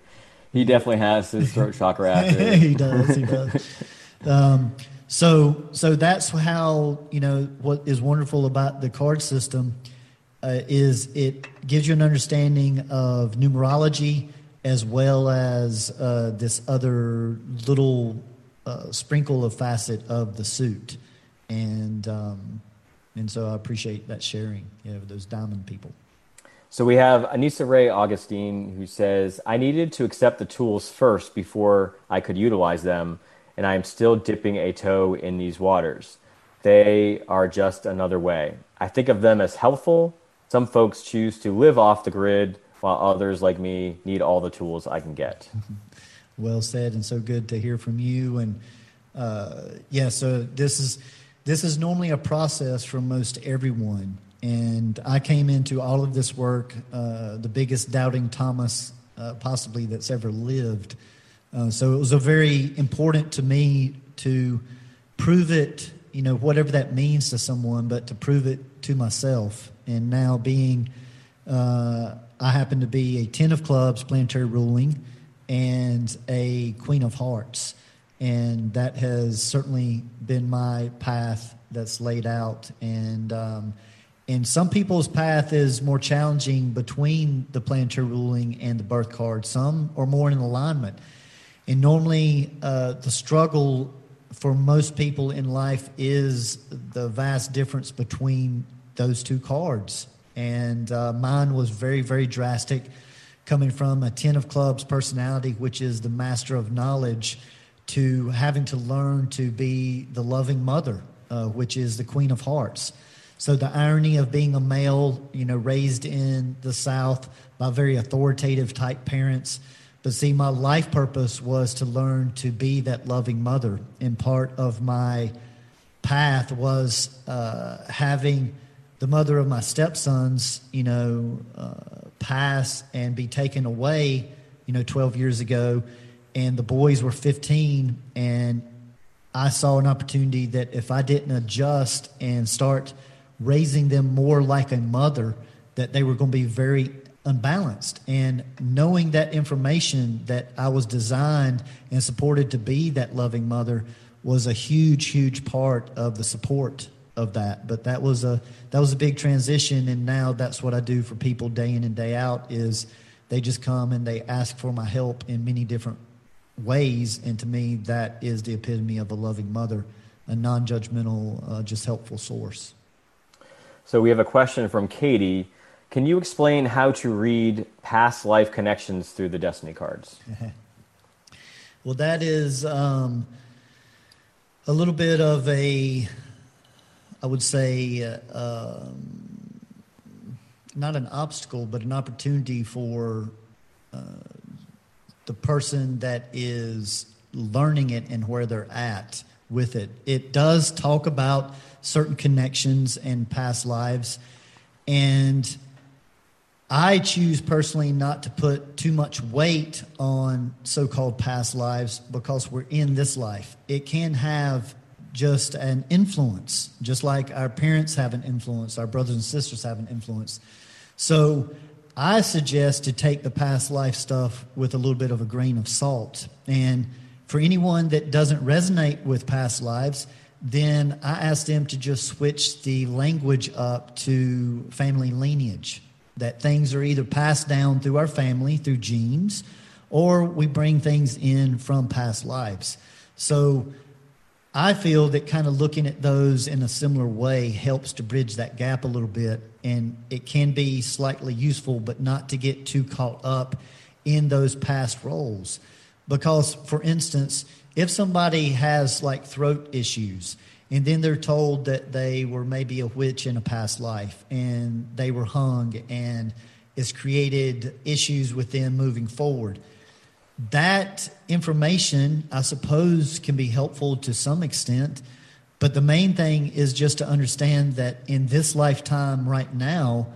Speaker 1: he definitely has his throat chakra active.
Speaker 2: he does. He does. Um, so so that's how you know what is wonderful about the card system uh, is it gives you an understanding of numerology as well as uh, this other little uh, sprinkle of facet of the suit, and um, and so I appreciate that sharing. You know, those diamond people.
Speaker 1: So we have Anissa Ray Augustine who says, I needed to accept the tools first before I could utilize them, and I am still dipping a toe in these waters. They are just another way. I think of them as helpful, some folks choose to live off the grid, while others, like me, need all the tools I can get.
Speaker 2: well said, and so good to hear from you. And uh, yeah, so this is this is normally a process for most everyone. And I came into all of this work, uh, the biggest doubting Thomas uh, possibly that's ever lived. Uh, so it was a very important to me to prove it, you know, whatever that means to someone, but to prove it to myself and now being uh, I happen to be a 10 of clubs planetary ruling and a queen of hearts. And that has certainly been my path that's laid out. And, um, and some people's path is more challenging between the planetary ruling and the birth card. Some are more in alignment. And normally, uh, the struggle for most people in life is the vast difference between those two cards. And uh, mine was very, very drastic, coming from a 10 of clubs personality, which is the master of knowledge, to having to learn to be the loving mother, uh, which is the queen of hearts. So the irony of being a male, you know, raised in the South by very authoritative type parents. But see, my life purpose was to learn to be that loving mother. And part of my path was uh, having the mother of my stepsons, you know, uh, pass and be taken away, you know, 12 years ago, and the boys were 15, and I saw an opportunity that if I didn't adjust and start raising them more like a mother, that they were going to be very unbalanced. And knowing that information that I was designed and supported to be that loving mother was a huge, huge part of the support of that. But that was a that was a big transition, and now that's what I do for people day in and day out. Is they just come and they ask for my help in many different ways, and to me, that is the epitome of a loving mother, a non-judgmental, uh, just helpful source.
Speaker 1: So we have a question from Katie. Can you explain how to read past life connections through the Destiny cards?
Speaker 2: well, that is um, a little bit of a I would say, uh, um, not an obstacle, but an opportunity for uh, the person that is learning it and where they're at with it. It does talk about certain connections and past lives. And I choose personally not to put too much weight on so called past lives because we're in this life. It can have just an influence, just like our parents have an influence, our brothers and sisters have an influence. So I suggest to take the past life stuff with a little bit of a grain of salt. And for anyone that doesn't resonate with past lives, then I ask them to just switch the language up to family lineage. That things are either passed down through our family, through genes, or we bring things in from past lives. So I feel that kind of looking at those in a similar way helps to bridge that gap a little bit. And it can be slightly useful, but not to get too caught up in those past roles. Because, for instance, if somebody has like throat issues and then they're told that they were maybe a witch in a past life and they were hung and it's created issues with them moving forward that information, I suppose, can be helpful to some extent. But the main thing is just to understand that in this lifetime right now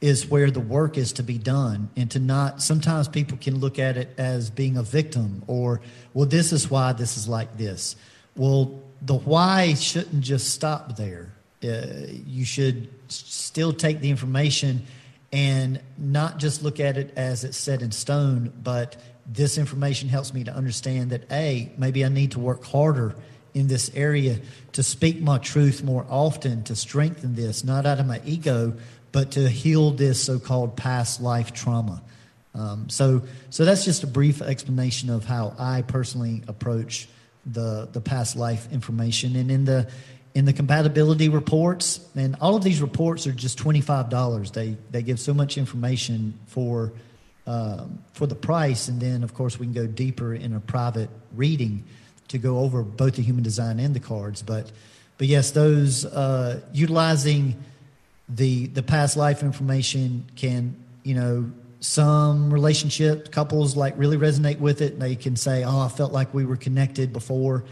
Speaker 2: is where the work is to be done. And to not, sometimes people can look at it as being a victim or, well, this is why this is like this. Well, the why shouldn't just stop there. Uh, you should still take the information and not just look at it as it's set in stone, but this information helps me to understand that a maybe I need to work harder in this area to speak my truth more often to strengthen this, not out of my ego, but to heal this so-called past life trauma. Um, so, so that's just a brief explanation of how I personally approach the the past life information. And in the in the compatibility reports, and all of these reports are just twenty five dollars. They they give so much information for um, for the price. And then, of course, we can go deeper in a private reading to go over both the human design and the cards. But, but yes, those uh, utilizing the the past life information can, you know, some relationship couples like really resonate with it. and They can say, "Oh, I felt like we were connected before,"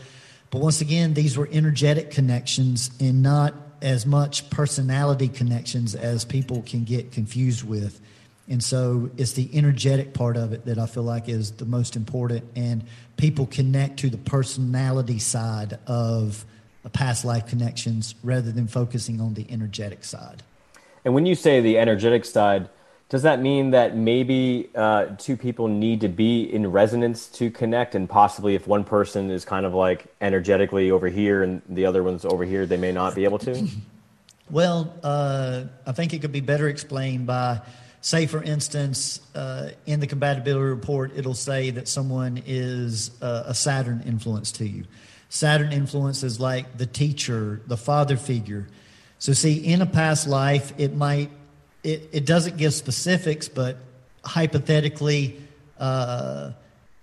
Speaker 2: but once again, these were energetic connections and not as much personality connections as people can get confused with. And so it's the energetic part of it that I feel like is the most important. And people connect to the personality side of past life connections rather than focusing on the energetic side.
Speaker 1: And when you say the energetic side, does that mean that maybe uh, two people need to be in resonance to connect? And possibly if one person is kind of like energetically over here and the other one's over here, they may not be able to?
Speaker 2: well, uh, I think it could be better explained by say, for instance, uh, in the compatibility report, it'll say that someone is uh, a Saturn influence to you. Saturn influences like the teacher, the father figure. So, see, in a past life, it might, it, it doesn't give specifics, but hypothetically, uh,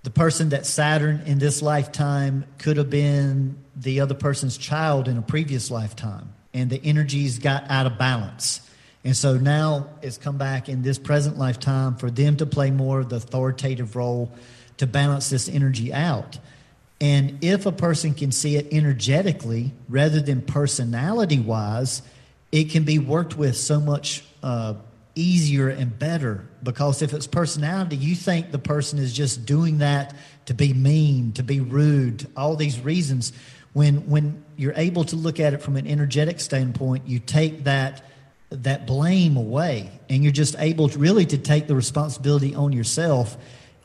Speaker 2: the person that Saturn in this lifetime could have been the other person's child in a previous lifetime, and the energies got out of balance. And so now it's come back in this present lifetime for them to play more of the authoritative role to balance this energy out. And if a person can see it energetically rather than personality wise, it can be worked with so much uh, easier and better. Because if it's personality, you think the person is just doing that to be mean, to be rude, all these reasons. When, when you're able to look at it from an energetic standpoint, you take that that blame away and you're just able to really to take the responsibility on yourself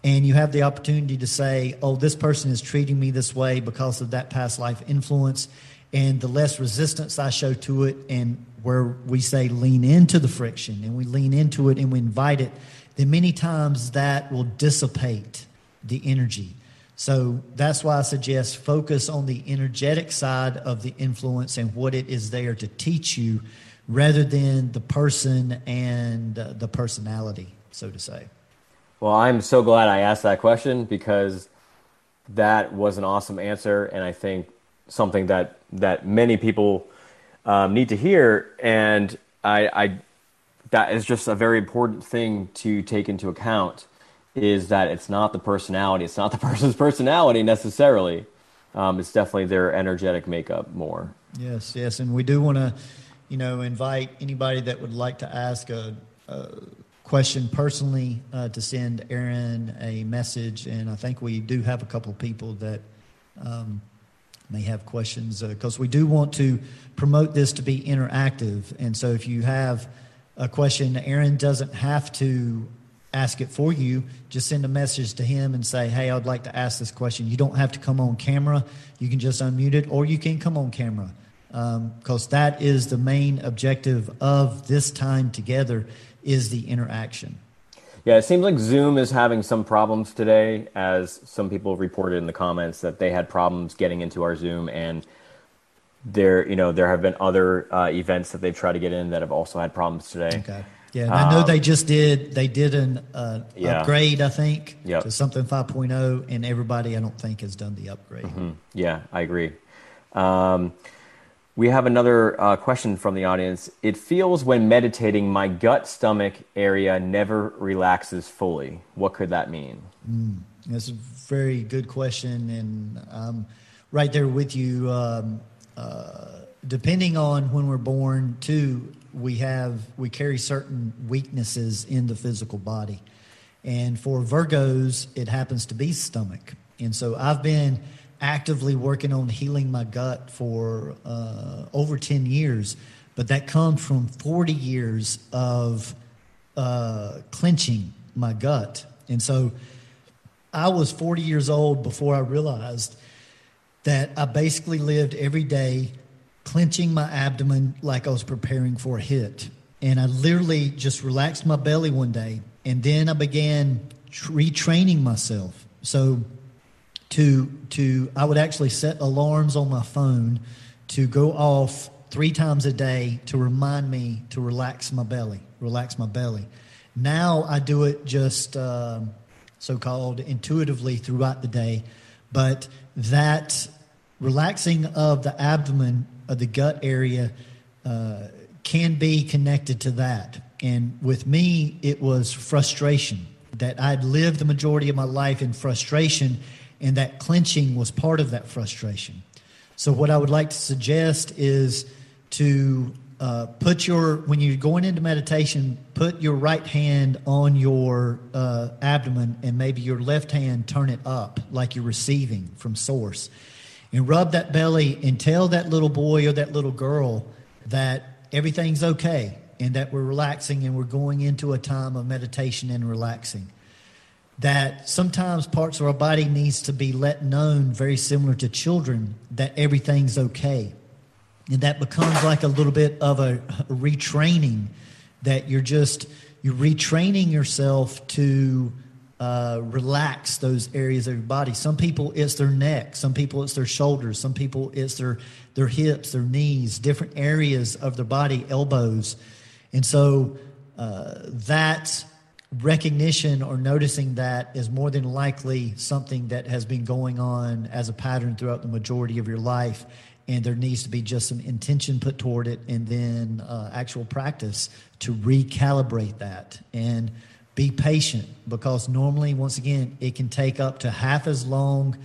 Speaker 2: and you have the opportunity to say oh this person is treating me this way because of that past life influence And the less resistance I show to it, and where we say lean into the friction and we lean into it and we invite it, then many times that will dissipate the energy. So that's why I suggest focus on the energetic side of the influence and what it is there to teach you rather than the person and uh, the personality, so to say.
Speaker 1: Well, I'm so glad I asked that question because that was an awesome answer, and I think something that that many people um, need to hear. And I, I, that is just a very important thing to take into account is that it's not the personality, it's not the person's personality necessarily. Um, it's definitely their energetic makeup more.
Speaker 2: Yes, yes, and we do want to, you know, invite anybody that would like to ask a, a question personally uh, to send Aaron a message, and I think we do have a couple of people that um, may have questions because uh, we do want to promote this to be interactive, and so if you have a question, Aaron doesn't have to ask it for you. Just send a message to him and say, Hey, I'd like to ask this question. You don't have to come on camera. You can just unmute it, or you can come on camera. Because um, that is the main objective of this time together is the interaction.
Speaker 1: Yeah, it seems like Zoom is having some problems today, as some people reported in the comments that they had problems getting into our Zoom, and there, you know, there have been other uh, events that they've tried to get in that have also had problems today.
Speaker 2: Okay. Yeah, I know um, they just did. They did an uh, yeah. upgrade, I think, yep. to something 5.0, and everybody I don't think has done the upgrade.
Speaker 1: Mm-hmm. Yeah, I agree. Um, we have another uh, question from the audience. It feels when meditating, my gut stomach area never relaxes fully. What could that mean?
Speaker 2: Mm, that's a very good question, and I'm right there with you. Um, uh, depending on when we're born, too, we have we carry certain weaknesses in the physical body and for virgos it happens to be stomach and so i've been actively working on healing my gut for uh, over 10 years but that comes from 40 years of uh, clenching my gut and so i was 40 years old before i realized that i basically lived every day clenching my abdomen like I was preparing for a hit. And I literally just relaxed my belly one day. And then I began retraining myself. So to to I would actually set alarms on my phone to go off three times a day to remind me to relax my belly, relax my belly. Now I do it just uh, so called intuitively throughout the day, but that relaxing of the abdomen of the gut area uh, can be connected to that. And with me, it was frustration that I'd lived the majority of my life in frustration, and that clenching was part of that frustration. So, what I would like to suggest is to uh, put your, when you're going into meditation, put your right hand on your uh, abdomen and maybe your left hand turn it up like you're receiving from source and rub that belly and tell that little boy or that little girl that everything's okay and that we're relaxing and we're going into a time of meditation and relaxing that sometimes parts of our body needs to be let known very similar to children that everything's okay. And that becomes like a little bit of a, retraining that you're just you're retraining yourself to uh, relax those areas of your body. Some people it's their neck, some people it's their shoulders, some people it's their their hips, their knees, different areas of their body, elbows, and so uh, that recognition or noticing that is more than likely something that has been going on as a pattern throughout the majority of your life and there needs to be just some intention put toward it and then uh, actual practice to recalibrate that and be patient because normally, once again, it can take up to half as long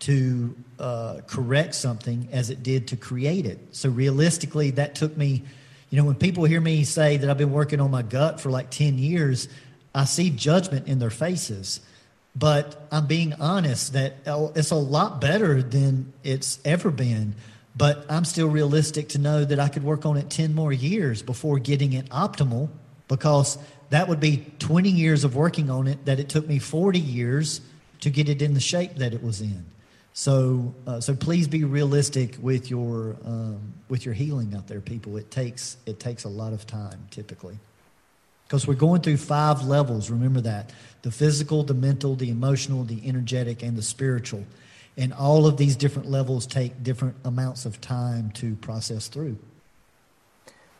Speaker 2: to uh, correct something as it did to create it. So, realistically, that took me, you know, when people hear me say that I've been working on my gut for like 10 years, I see judgment in their faces. But I'm being honest that oh, it's a lot better than it's ever been. But I'm still realistic to know that I could work on it 10 more years before getting it optimal because that would be 20 years of working on it that it took me 40 years to get it in the shape that it was in. So, uh, so please be realistic with your um, with your healing out there, people. It takes it takes a lot of time typically, because we're going through five levels. Remember that the physical, the mental, the emotional, the energetic, and the spiritual, and all of these different levels take different amounts of time to process through.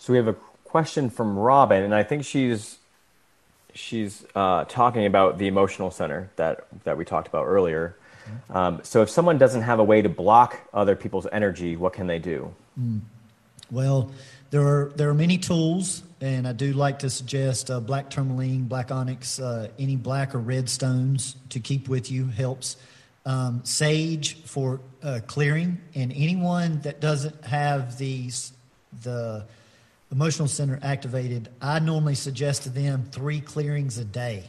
Speaker 1: So we have a question from Robin, and I think she's she's uh, talking about the emotional center that that we talked about earlier. Um, so if someone doesn't have a way to block other people's energy, what can they do? Mm.
Speaker 2: Well, there are there are many tools, and I do like to suggest uh, black tourmaline, black onyx, uh, any black or red stones to keep with you helps. Um, sage for uh, clearing, and anyone that doesn't have these the emotional center activated, I normally suggest to them three clearings a day,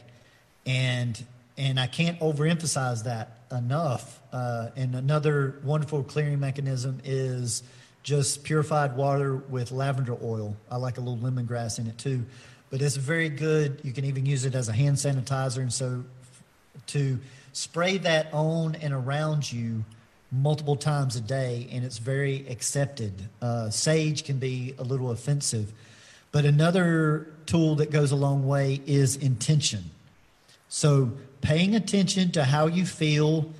Speaker 2: and and I can't overemphasize that enough. Uh, and another wonderful clearing mechanism is just purified water with lavender oil. I like a little lemongrass in it too, but it's very good. You can even use it as a hand sanitizer, and so to spray that on and around you multiple times a day, and it's very accepted. Uh, sage can be a little offensive, but another tool that goes a long way is intention. So paying attention to how you feel,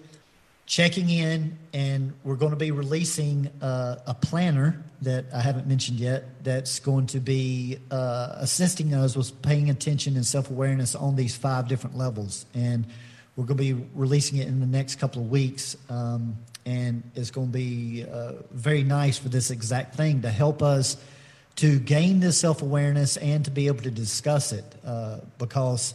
Speaker 2: checking in, and we're going to be releasing uh, a planner that I haven't mentioned yet that's going to be uh, assisting us with paying attention and self awareness on these five different levels. And we're going to be releasing it in the next couple of weeks. Um, and it's going to be uh, very nice for this exact thing to help us to gain this self awareness and to be able to discuss it uh, because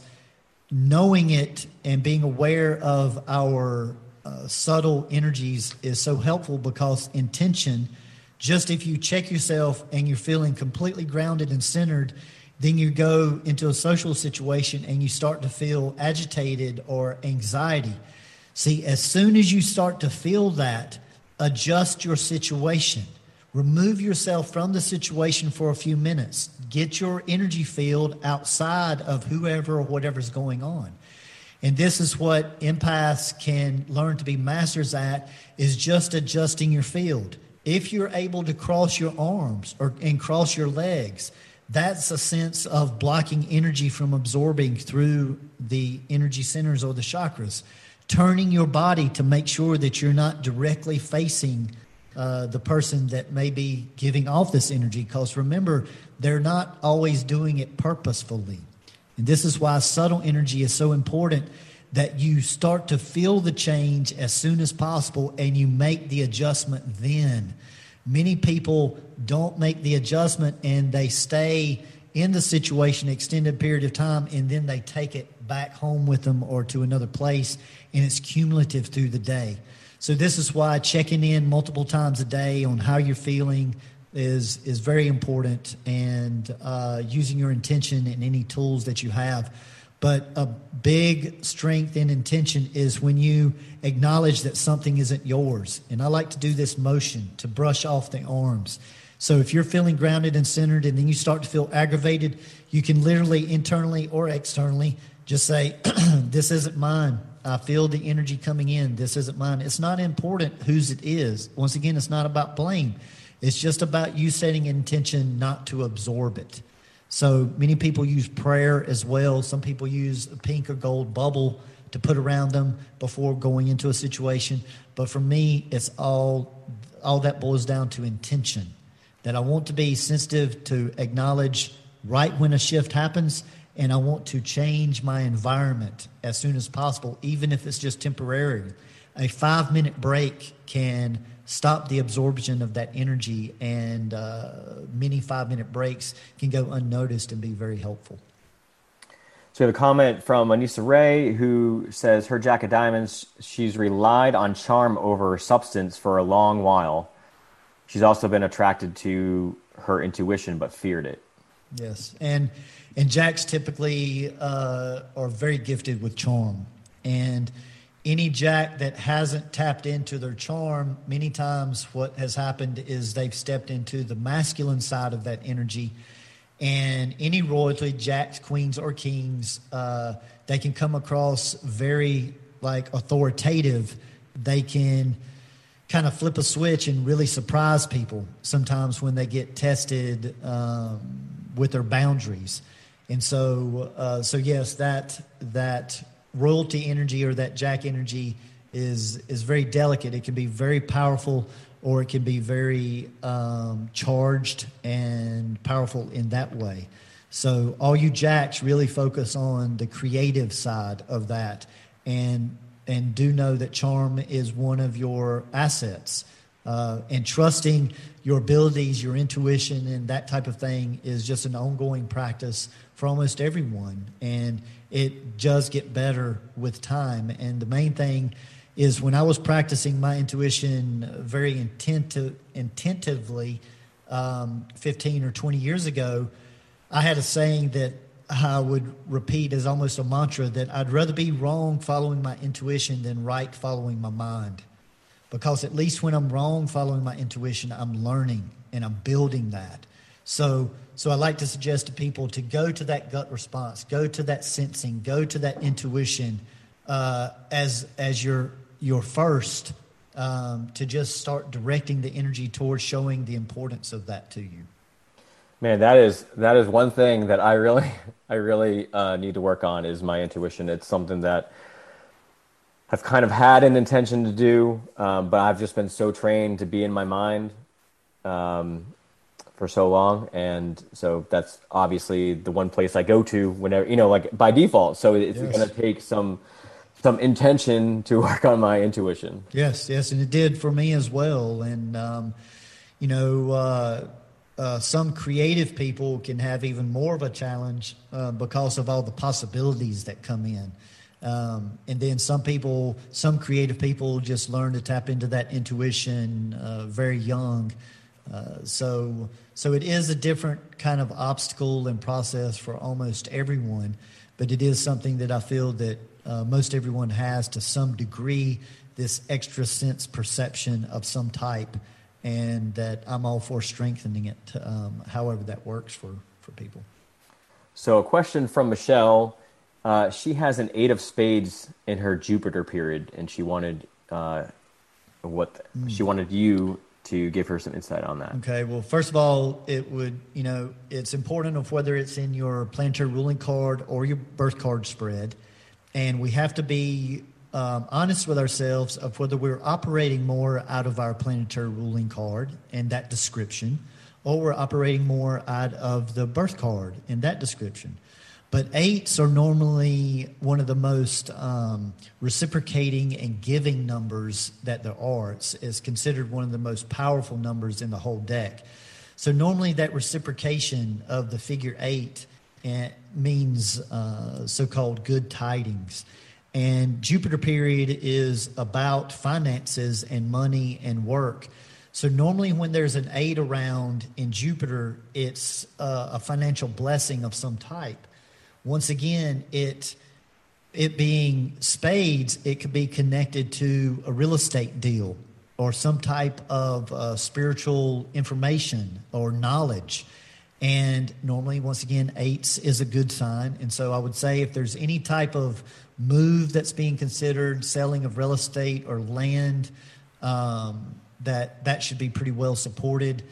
Speaker 2: knowing it and being aware of our uh, subtle energies is so helpful because intention, just if you check yourself and you're feeling completely grounded and centered, then you go into a social situation and you start to feel agitated or anxiety. See, as soon as you start to feel that, adjust your situation. Remove yourself from the situation for a few minutes. Get your energy field outside of whoever or whatever's going on. And this is what empaths can learn to be masters at is just adjusting your field. If you're able to cross your arms or and cross your legs, that's a sense of blocking energy from absorbing through the energy centers or the chakras. Turning your body to make sure that you're not directly facing uh, the person that may be giving off this energy. Because remember, they're not always doing it purposefully. And this is why subtle energy is so important that you start to feel the change as soon as possible and you make the adjustment then. Many people don't make the adjustment and they stay in the situation extended period of time and then they take it back home with them or to another place and it's cumulative through the day. So this is why checking in multiple times a day on how you're feeling is is very important, and uh, using your intention and any tools that you have. But a big strength in intention is when you acknowledge that something isn't yours. And I like to do this motion to brush off the arms. So if you're feeling grounded and centered and then you start to feel aggravated, you can literally internally or externally just say, This isn't mine. I feel the energy coming in. This isn't mine. It's not important whose it is. Once again, it's not about blame. It's just about you setting intention not to absorb it. So many people use prayer as well. Some people use a pink or gold bubble to put around them before going into a situation. But for me, it's all all that boils down to intention. That I want to be sensitive to acknowledge right when a shift happens and I want to change my environment as soon as possible, even if it's just temporary. A five minute break can stop the absorption of that energy, and uh, many five minute breaks can go unnoticed and be very helpful.
Speaker 1: So we have a comment from Anissa Ray who says her Jack of Diamonds, she's relied on charm over substance for a long while. She's also been attracted to her intuition but feared it.
Speaker 2: Yes. And and jacks typically uh, are very gifted with charm. And any jack that hasn't tapped into their charm, many times what has happened is they've stepped into the masculine side of that energy. And any royalty, jacks, queens, or kings, uh, they can come across very like authoritative they can kind of flip a switch and really surprise people sometimes when they get tested um, with their boundaries. And so, uh, so yes, that that royalty energy or that jack energy is is very delicate. It can be very powerful, or it can be very um, charged and powerful in that way. So, all you jacks really focus on the creative side of that, and and do know that charm is one of your assets. Uh, and trusting your abilities, your intuition, and that type of thing is just an ongoing practice for almost everyone. And it does get better with time. And the main thing is when I was practicing my intuition very intentively um, 15 or 20 years ago, I had a saying that I would repeat as almost a mantra that I'd rather be wrong following my intuition than right following my mind. Because at least when I'm wrong following my intuition, I'm learning and I'm building that. So, so I like to suggest to people to go to that gut response, go to that sensing, go to that intuition uh, as as your your first um, to just start directing the energy towards showing the importance of that to you.
Speaker 1: Man, that is that is one thing that I really I really uh, need to work on is my intuition. It's something that I've kind of had an intention to do, um, but I've just been so trained to be in my mind um, for so long, and so that's obviously the one place I go to whenever you know, like by default. So it's yes. going to take some some intention to work on my intuition.
Speaker 2: Yes, yes, and it did for me as well, and um, you know. Uh, uh, some creative people can have even more of a challenge uh, because of all the possibilities that come in. Um, and then some people, some creative people just learn to tap into that intuition uh, very young. Uh, so, so it is a different kind of obstacle and process for almost everyone, but it is something that I feel that uh, most everyone has to some degree this extra sense perception of some type and that I'm all for strengthening it, um, however that works for, for people.
Speaker 1: So, a question from Michelle. Uh, she has an eight of spades in her Jupiter period, and she wanted uh, what mm. she wanted you to give her some insight on that.
Speaker 2: Okay. Well, first of all, it would you know it's important of whether it's in your planetary ruling card or your birth card spread, and we have to be um, honest with ourselves of whether we're operating more out of our planetary ruling card and that description, or we're operating more out of the birth card in that description. But eights are normally one of the most um, reciprocating and giving numbers that there are. It's, it's considered one of the most powerful numbers in the whole deck. So normally that reciprocation of the figure eight eh, means uh, so-called good tidings. And Jupiter period is about finances and money and work. So normally, when there's an eight around in Jupiter, it's uh, a financial blessing of some type. Once again, it it being spades, it could be connected to a real estate deal or some type of uh, spiritual information or knowledge. And normally, once again, eights is a good sign. And so I would say if there's any type of move that's being considered, selling of real estate or land, um, that that should be pretty well supported.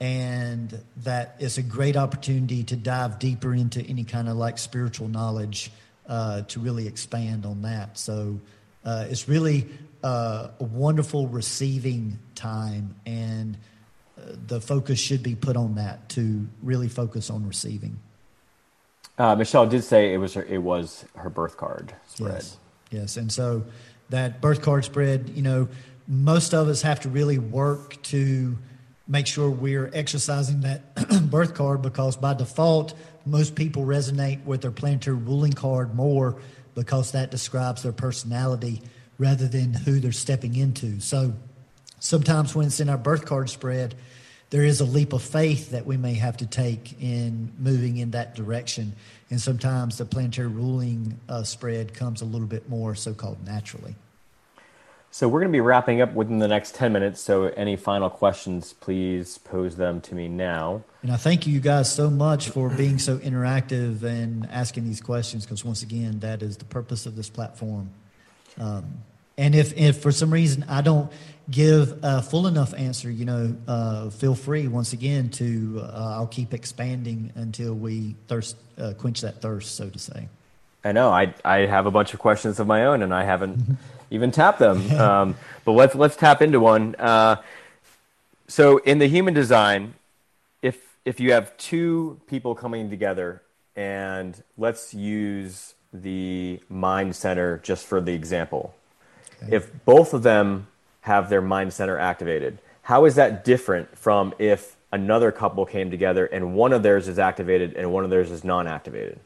Speaker 2: And that is a great opportunity to dive deeper into any kind of like spiritual knowledge uh, to really expand on that. So uh, it's really uh, a wonderful receiving time and the focus should be put on that to really focus on receiving.
Speaker 1: Uh, Michelle did say it was her, it was her birth card spread.
Speaker 2: Yes. yes, and so that birth card spread, you know, most of us have to really work to make sure we're exercising that birth card because by default, most people resonate with their planetary ruling card more because that describes their personality rather than who they're stepping into. So sometimes when it's in our birth card spread, there is a leap of faith that we may have to take in moving in that direction. And sometimes the planetary ruling uh, spread comes a little bit more so called naturally.
Speaker 1: So we're going to be wrapping up within the next 10 minutes. So any final questions, please pose them to me now.
Speaker 2: And I thank you guys so much for being so interactive and asking these questions because once again, that is the purpose of this platform. Um, And if, if for some reason I don't give a full enough answer, you know, uh, feel free once again to, uh, I'll keep expanding until we thirst, uh, quench that thirst, so to say.
Speaker 1: I know I, I have a bunch of questions of my own and I haven't even tap them. Um, but let's, let's tap into one. Uh, so in the human design, if, if you have two people coming together and let's use the mind center just for the example. Okay. If both of them have their mind center activated, how is that different from if another couple came together and one of theirs is activated and one of theirs is non-activated?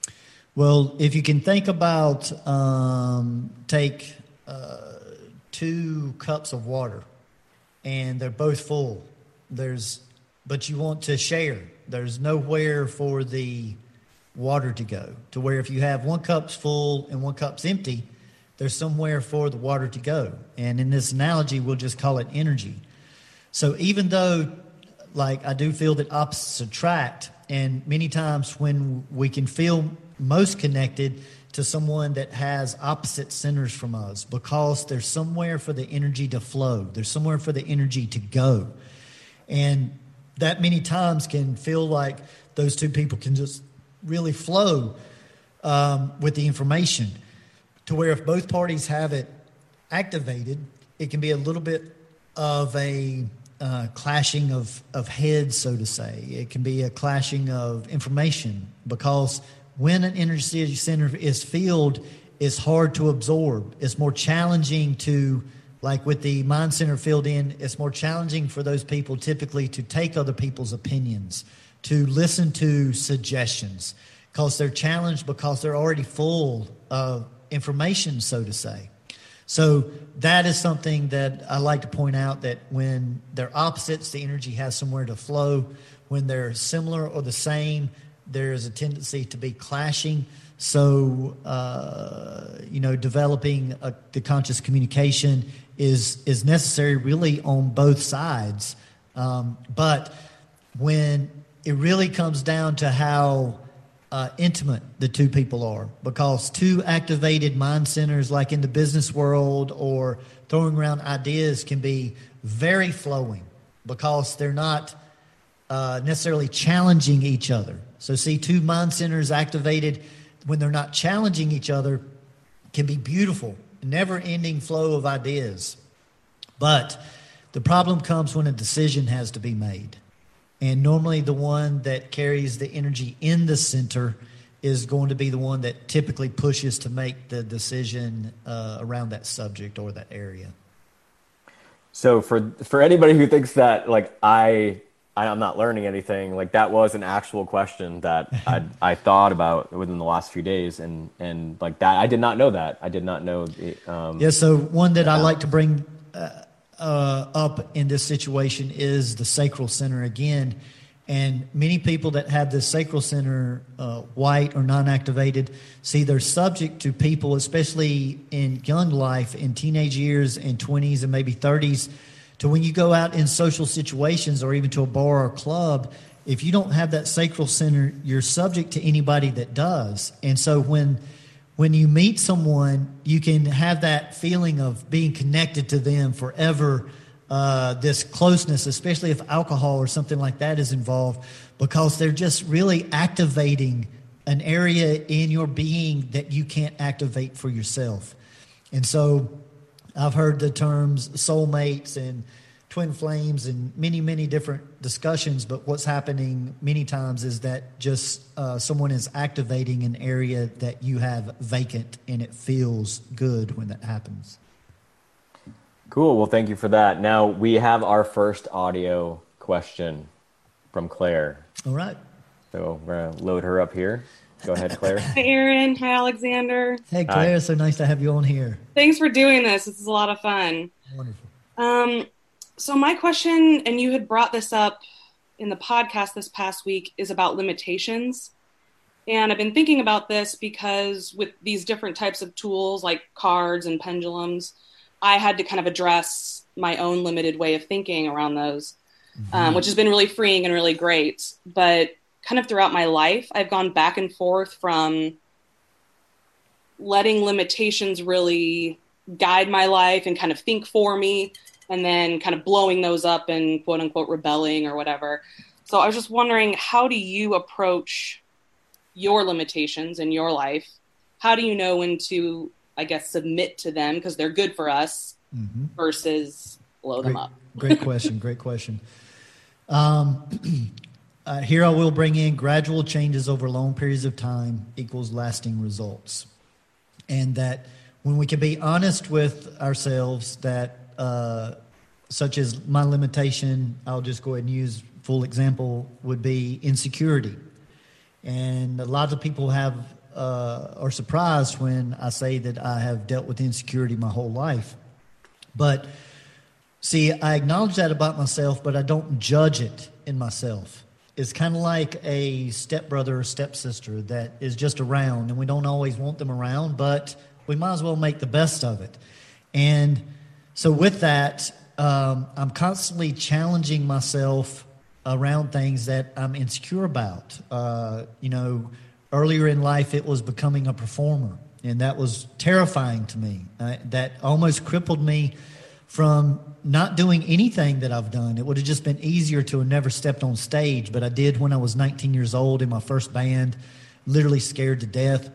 Speaker 2: Well, if you can think about, um, take uh, two cups of water, and they're both full. There's, but you want to share. There's nowhere for the water to go. To where if you have one cup's full and one cup's empty, there's somewhere for the water to go. And in this analogy, we'll just call it energy. So even though, like, I do feel that opposites attract, and many times when we can feel most connected to someone that has opposite centers from us because there's somewhere for the energy to flow, there's somewhere for the energy to go. And that many times can feel like those two people can just really flow um, with the information to where if both parties have it activated, it can be a little bit of a uh, clashing of, of heads, so to say. It can be a clashing of information because when an energy center is filled, it's hard to absorb. It's more challenging to, like with the mind center filled in, it's more challenging for those people typically to take other people's opinions to listen to suggestions because they're challenged because they're already full of information, so to say. So that is something that I like to point out that when they're opposites, the energy has somewhere to flow. When they're similar or the same, there is a tendency to be clashing. So, uh, you know, developing a, the conscious communication is is necessary really on both sides. Um, but when it really comes down to how uh, intimate the two people are because two activated mind centers, like in the business world or throwing around ideas, can be very flowing because they're not uh, necessarily challenging each other. So, see, two mind centers activated when they're not challenging each other can be beautiful, never ending flow of ideas. But the problem comes when a decision has to be made. And normally, the one that carries the energy in the center is going to be the one that typically pushes to make the decision uh, around that subject or that area.
Speaker 1: So, for for anybody who thinks that like I I'm not learning anything, like that was an actual question that I I thought about within the last few days, and and like that I did not know that I did not know.
Speaker 2: um, yeah, so one that I like to bring. Uh, uh, up in this situation is the sacral center again. And many people that have the sacral center uh, white or non activated see they're subject to people, especially in young life, in teenage years and 20s and maybe 30s, to when you go out in social situations or even to a bar or club, if you don't have that sacral center, you're subject to anybody that does. And so when when you meet someone, you can have that feeling of being connected to them forever. Uh, this closeness, especially if alcohol or something like that is involved, because they're just really activating an area in your being that you can't activate for yourself. And so I've heard the terms soulmates and twin flames and many, many different discussions. But what's happening many times is that just uh, someone is activating an area that you have vacant, and it feels good when that happens.
Speaker 1: Cool. Well, thank you for that. Now we have our first audio question from Claire.
Speaker 2: All right.
Speaker 1: So we're going to load her up here. Go ahead, Claire.
Speaker 3: Hi, Aaron. Hi, Alexander.
Speaker 2: Hey, Claire. Hi. So nice to have you on here.
Speaker 3: Thanks for doing this. This is a lot of fun. Wonderful. Um, so, my question, and you had brought this up in the podcast this past week, is about limitations. And I've been thinking about this because with these different types of tools like cards and pendulums, I had to kind of address my own limited way of thinking around those, mm-hmm. um, which has been really freeing and really great. But kind of throughout my life, I've gone back and forth from letting limitations really guide my life and kind of think for me and then kind of blowing those up and quote unquote rebelling or whatever. So I was just wondering, how do you approach your limitations in your life? How do you know when to, I guess, submit to them because they're good for us mm-hmm. versus blow
Speaker 2: great,
Speaker 3: them up?
Speaker 2: great question. Great question. Um, uh, here I will bring in gradual changes over long periods of time equals lasting results. And that when we can be honest with ourselves, that uh, such as my limitation, I'll just go ahead and use full example would be insecurity. And a lot of people have uh, are surprised when I say that I have dealt with insecurity my whole life. But see, I acknowledge that about myself, but I don't judge it in myself. It's kind of like a stepbrother or stepsister that is just around, and we don't always want them around, but we might as well make the best of it. And so, with that, um, I'm constantly challenging myself around things that I'm insecure about. Uh, you know, earlier in life, it was becoming a performer, and that was terrifying to me. Uh, that almost crippled me from not doing anything that I've done. It would have just been easier to have never stepped on stage, but I did when I was 19 years old in my first band, literally scared to death.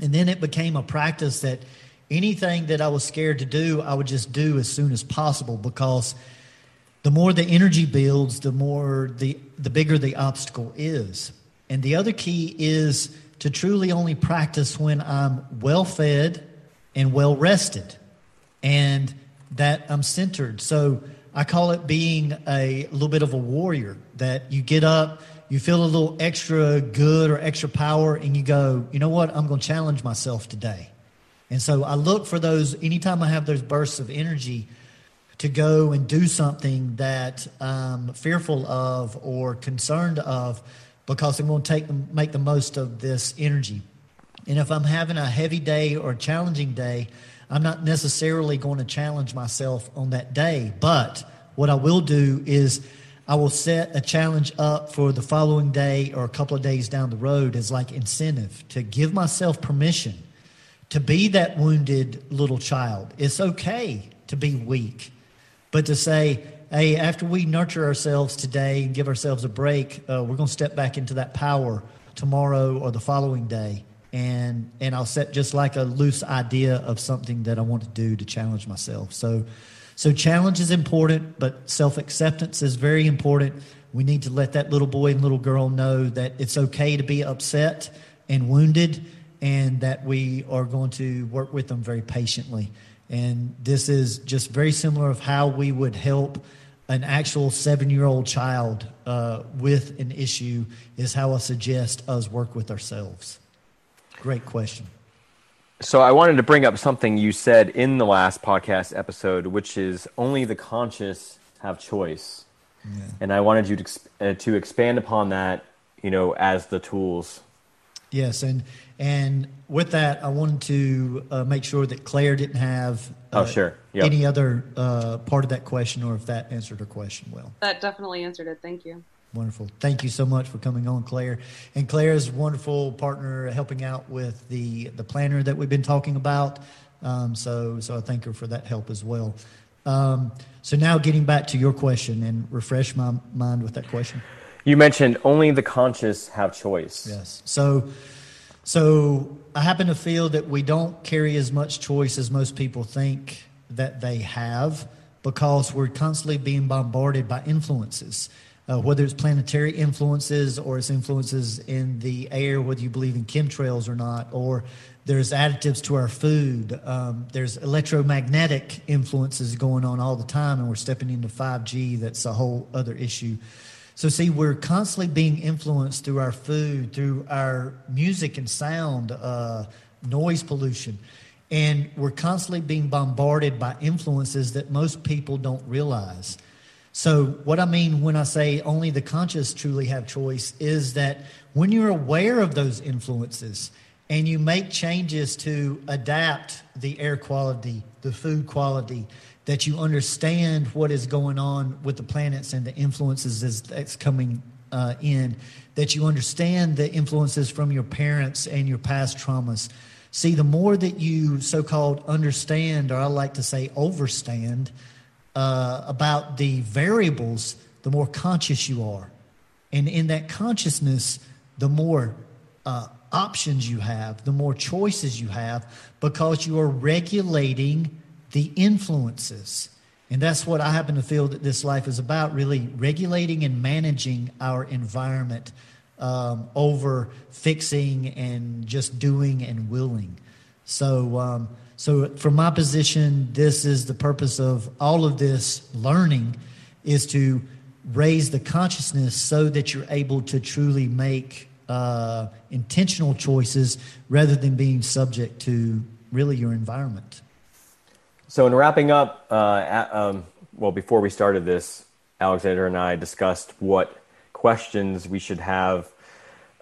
Speaker 2: And then it became a practice that anything that I was scared to do, I would just do as soon as possible because the more the energy builds, the more the the bigger the obstacle is. And the other key is to truly only practice when I'm well fed and well rested and that I'm centered. So I call it being a little bit of a warrior that you get up, you feel a little extra good or extra power, and you go, you know what, I'm going to challenge myself today. And so I look for those anytime I have those bursts of energy to go and do something that I'm fearful of or concerned of because I'm going to take them, make the most of this energy. And if I'm having a heavy day or challenging day, I'm not necessarily going to challenge myself on that day. But what I will do is I will set a challenge up for the following day or a couple of days down the road as like incentive to give myself permission to be that wounded little child. It's okay to be weak, but to say, hey, after we nurture ourselves today and give ourselves a break, uh, we're going to step back into that power tomorrow or the following day. And, and I'll set just like a loose idea of something that I want to do to challenge myself. So, so challenge is important, but self acceptance is very important. We need to let that little boy and little girl know that it's okay to be upset and wounded and that we are going to work with them very patiently. And this is just very similar of how we would help an actual seven-year-old child uh, with an issue is how I suggest us work with ourselves. Great question.
Speaker 1: So I wanted to bring up something you said in the last podcast episode, which is only the conscious have choice. Yeah. And I wanted you to, uh, to expand upon that, you know, as the tools.
Speaker 2: Yes, and and with that, I wanted to uh, make sure that Claire didn't have
Speaker 1: oh, uh, oh, sure. Yep.
Speaker 2: any other uh, part of that question or if that answered her question well.
Speaker 3: That definitely answered it. Thank you.
Speaker 2: Wonderful. Thank you so much for coming on, Claire. And Claire is a wonderful partner helping out with the, the planner that we've been talking about. Um, so, so I thank her for that help as well. Um, so now getting back to your question and refresh my mind with that question.
Speaker 1: You mentioned only the conscious have choice.
Speaker 2: Yes. So so I happen to feel that we don't carry as much choice as most people think that they have because we're constantly being bombarded by influences. Uh, whether it's planetary influences or it's influences in the air, whether you believe in chemtrails or not, or there's additives to our food. Um, there's electromagnetic influences going on all the time, and we're stepping into 5G. That's a whole other issue. So, see, we're constantly being influenced through our food, through our music and sound, uh, noise pollution. And we're constantly being bombarded by influences that most people don't realize. So, what I mean when I say only the conscious truly have choice is that when you're aware of those influences and you make changes to adapt the air quality, the food quality, that you understand what is going on with the planets and the influences that's coming uh, in, that you understand the influences from your parents and your past traumas. See, the more that you so called understand, or I like to say overstand, uh, about the variables, the more conscious you are. And in that consciousness, the more uh, options you have, the more choices you have, because you are regulating the influences. And that's what I happen to feel that this life is about really regulating and managing our environment um, over fixing and just doing and willing. So, um, so from my position, this is the purpose of all of this learning is to raise the consciousness so that you're able to truly make uh, intentional choices rather than being subject to really your environment.
Speaker 1: So, in wrapping up, uh, at, um, well, before we started this, Alexander and I discussed what questions we should have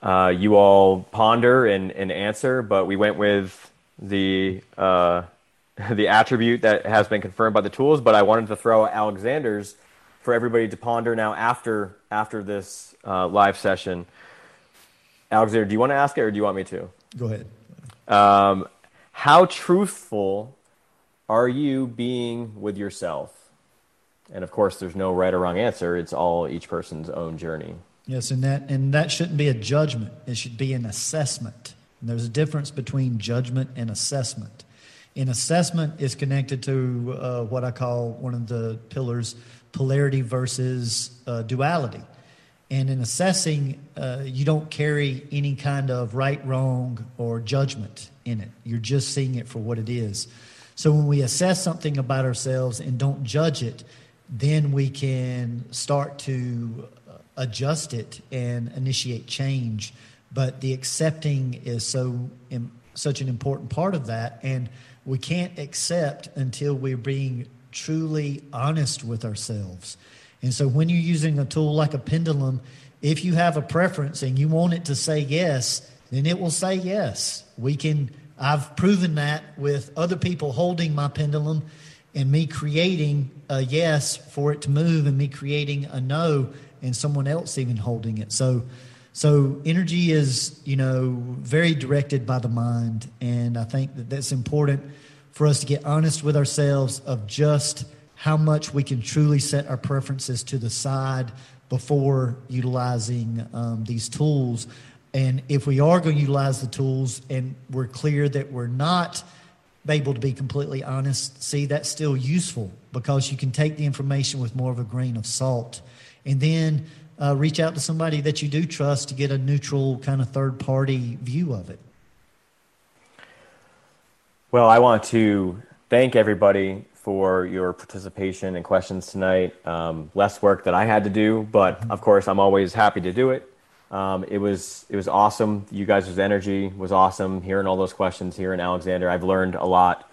Speaker 1: uh, you all ponder and, and answer, but we went with the uh, the attribute that has been confirmed by the tools. But I wanted to throw Alexander's for everybody to ponder now after after this uh, live session. Alexander, do you want to ask it or do you want me to?
Speaker 2: Go ahead.
Speaker 1: Um, how truthful are you being with yourself? And of course, there's no right or wrong answer. It's all each person's own journey.
Speaker 2: Yes, and that and that shouldn't be a judgment. It should be an assessment. And there's a difference between judgment and assessment. An assessment is connected to uh, what I call one of the pillars polarity versus uh, duality. And in assessing, uh, you don't carry any kind of right, wrong, or judgment in it. You're just seeing it for what it is. So when we assess something about ourselves and don't judge it, then we can start to uh, adjust it and initiate change. But the accepting is so such an important part of that, and we can't accept until we're being truly honest with ourselves. And so when you're using a tool like a pendulum, if you have a preference and you want it to say yes, then it will say yes. We can I've proven that with other people holding my pendulum and me creating a yes for it to move and me creating a no and someone else even holding it. So so energy is, you know, very directed by the mind and I think that that's important for us to get honest with ourselves of just how much we can truly set our preferences to the side before utilizing um, these tools. And if we are going to utilize the tools and we're clear that we're not able to be completely honest, see, that's still useful because you can take the information with more of a grain of salt. And then uh, reach out to somebody that you do trust to get a neutral kind of third party view of it.
Speaker 1: Well, I want to thank everybody for your participation and questions tonight. Um, less work that I had to do, but of course, I'm always happy to do it. Um, it was it was awesome. You guys' energy was awesome. Hearing all those questions here in Alexander, I've learned a lot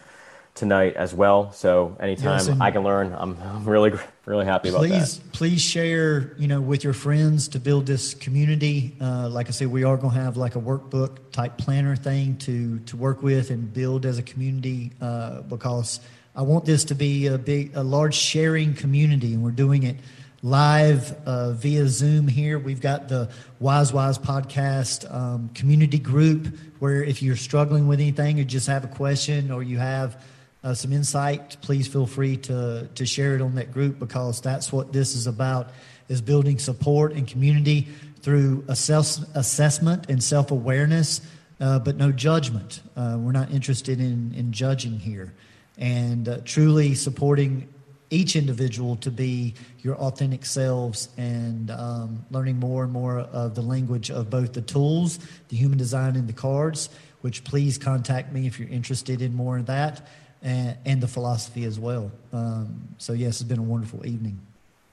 Speaker 1: tonight as well. So anytime yes, I can learn, I'm, I'm, really really happy about
Speaker 2: please,
Speaker 1: that.
Speaker 2: Please share, you know, with your friends to build this community. Uh, like I said, we are going to have like a workbook type planner thing to to work with and build as a community uh, because I want this to be a big a large sharing community, and we're doing it live uh, via Zoom here. We've got the Wise Whys podcast um, community group where if you're struggling with anything or just have a question or you have uh, some insight, please feel free to, to share it on that group because that's what this is about is building support and community through assess- assessment and self-awareness, uh, but no judgment. Uh, we're not interested in, in judging here. And uh, truly supporting each individual to be your authentic selves and um, learning more and more of the language of both the tools, the human design, and the cards, which please contact me if you're interested in more of that and, and the philosophy as well. Um, so, yes, it's been a wonderful evening.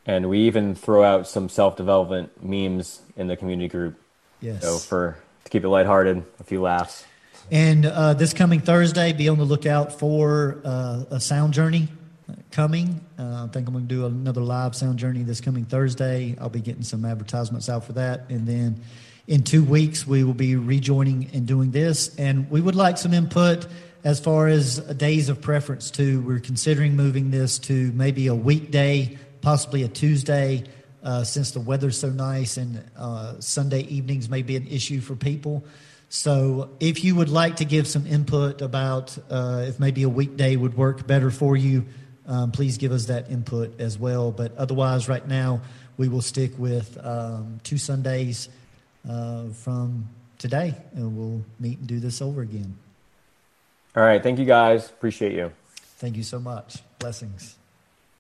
Speaker 1: And we even throw out some self development memes in the community group.
Speaker 2: Yes.
Speaker 1: So, for to keep it lighthearted, a few laughs.
Speaker 2: And uh, this coming Thursday, be on the lookout for uh, a sound journey coming. Uh, I think I'm going to do another live sound journey this coming Thursday. I'll be getting some advertisements out for that. And then in two weeks, we will be rejoining and doing this. And we would like some input as far as days of preference too. We're considering moving this to maybe a weekday, possibly a Tuesday, uh, since the weather's so nice and uh, Sunday evenings may be an issue for people. So if you would like to give some input about uh, if maybe a weekday would work better for you, um, please give us that input as well. But otherwise, right now, we will stick with um, two Sundays uh, from today, and we'll meet and do this over again.
Speaker 1: All right. Thank you, guys. Appreciate you.
Speaker 2: Thank you so much. Blessings.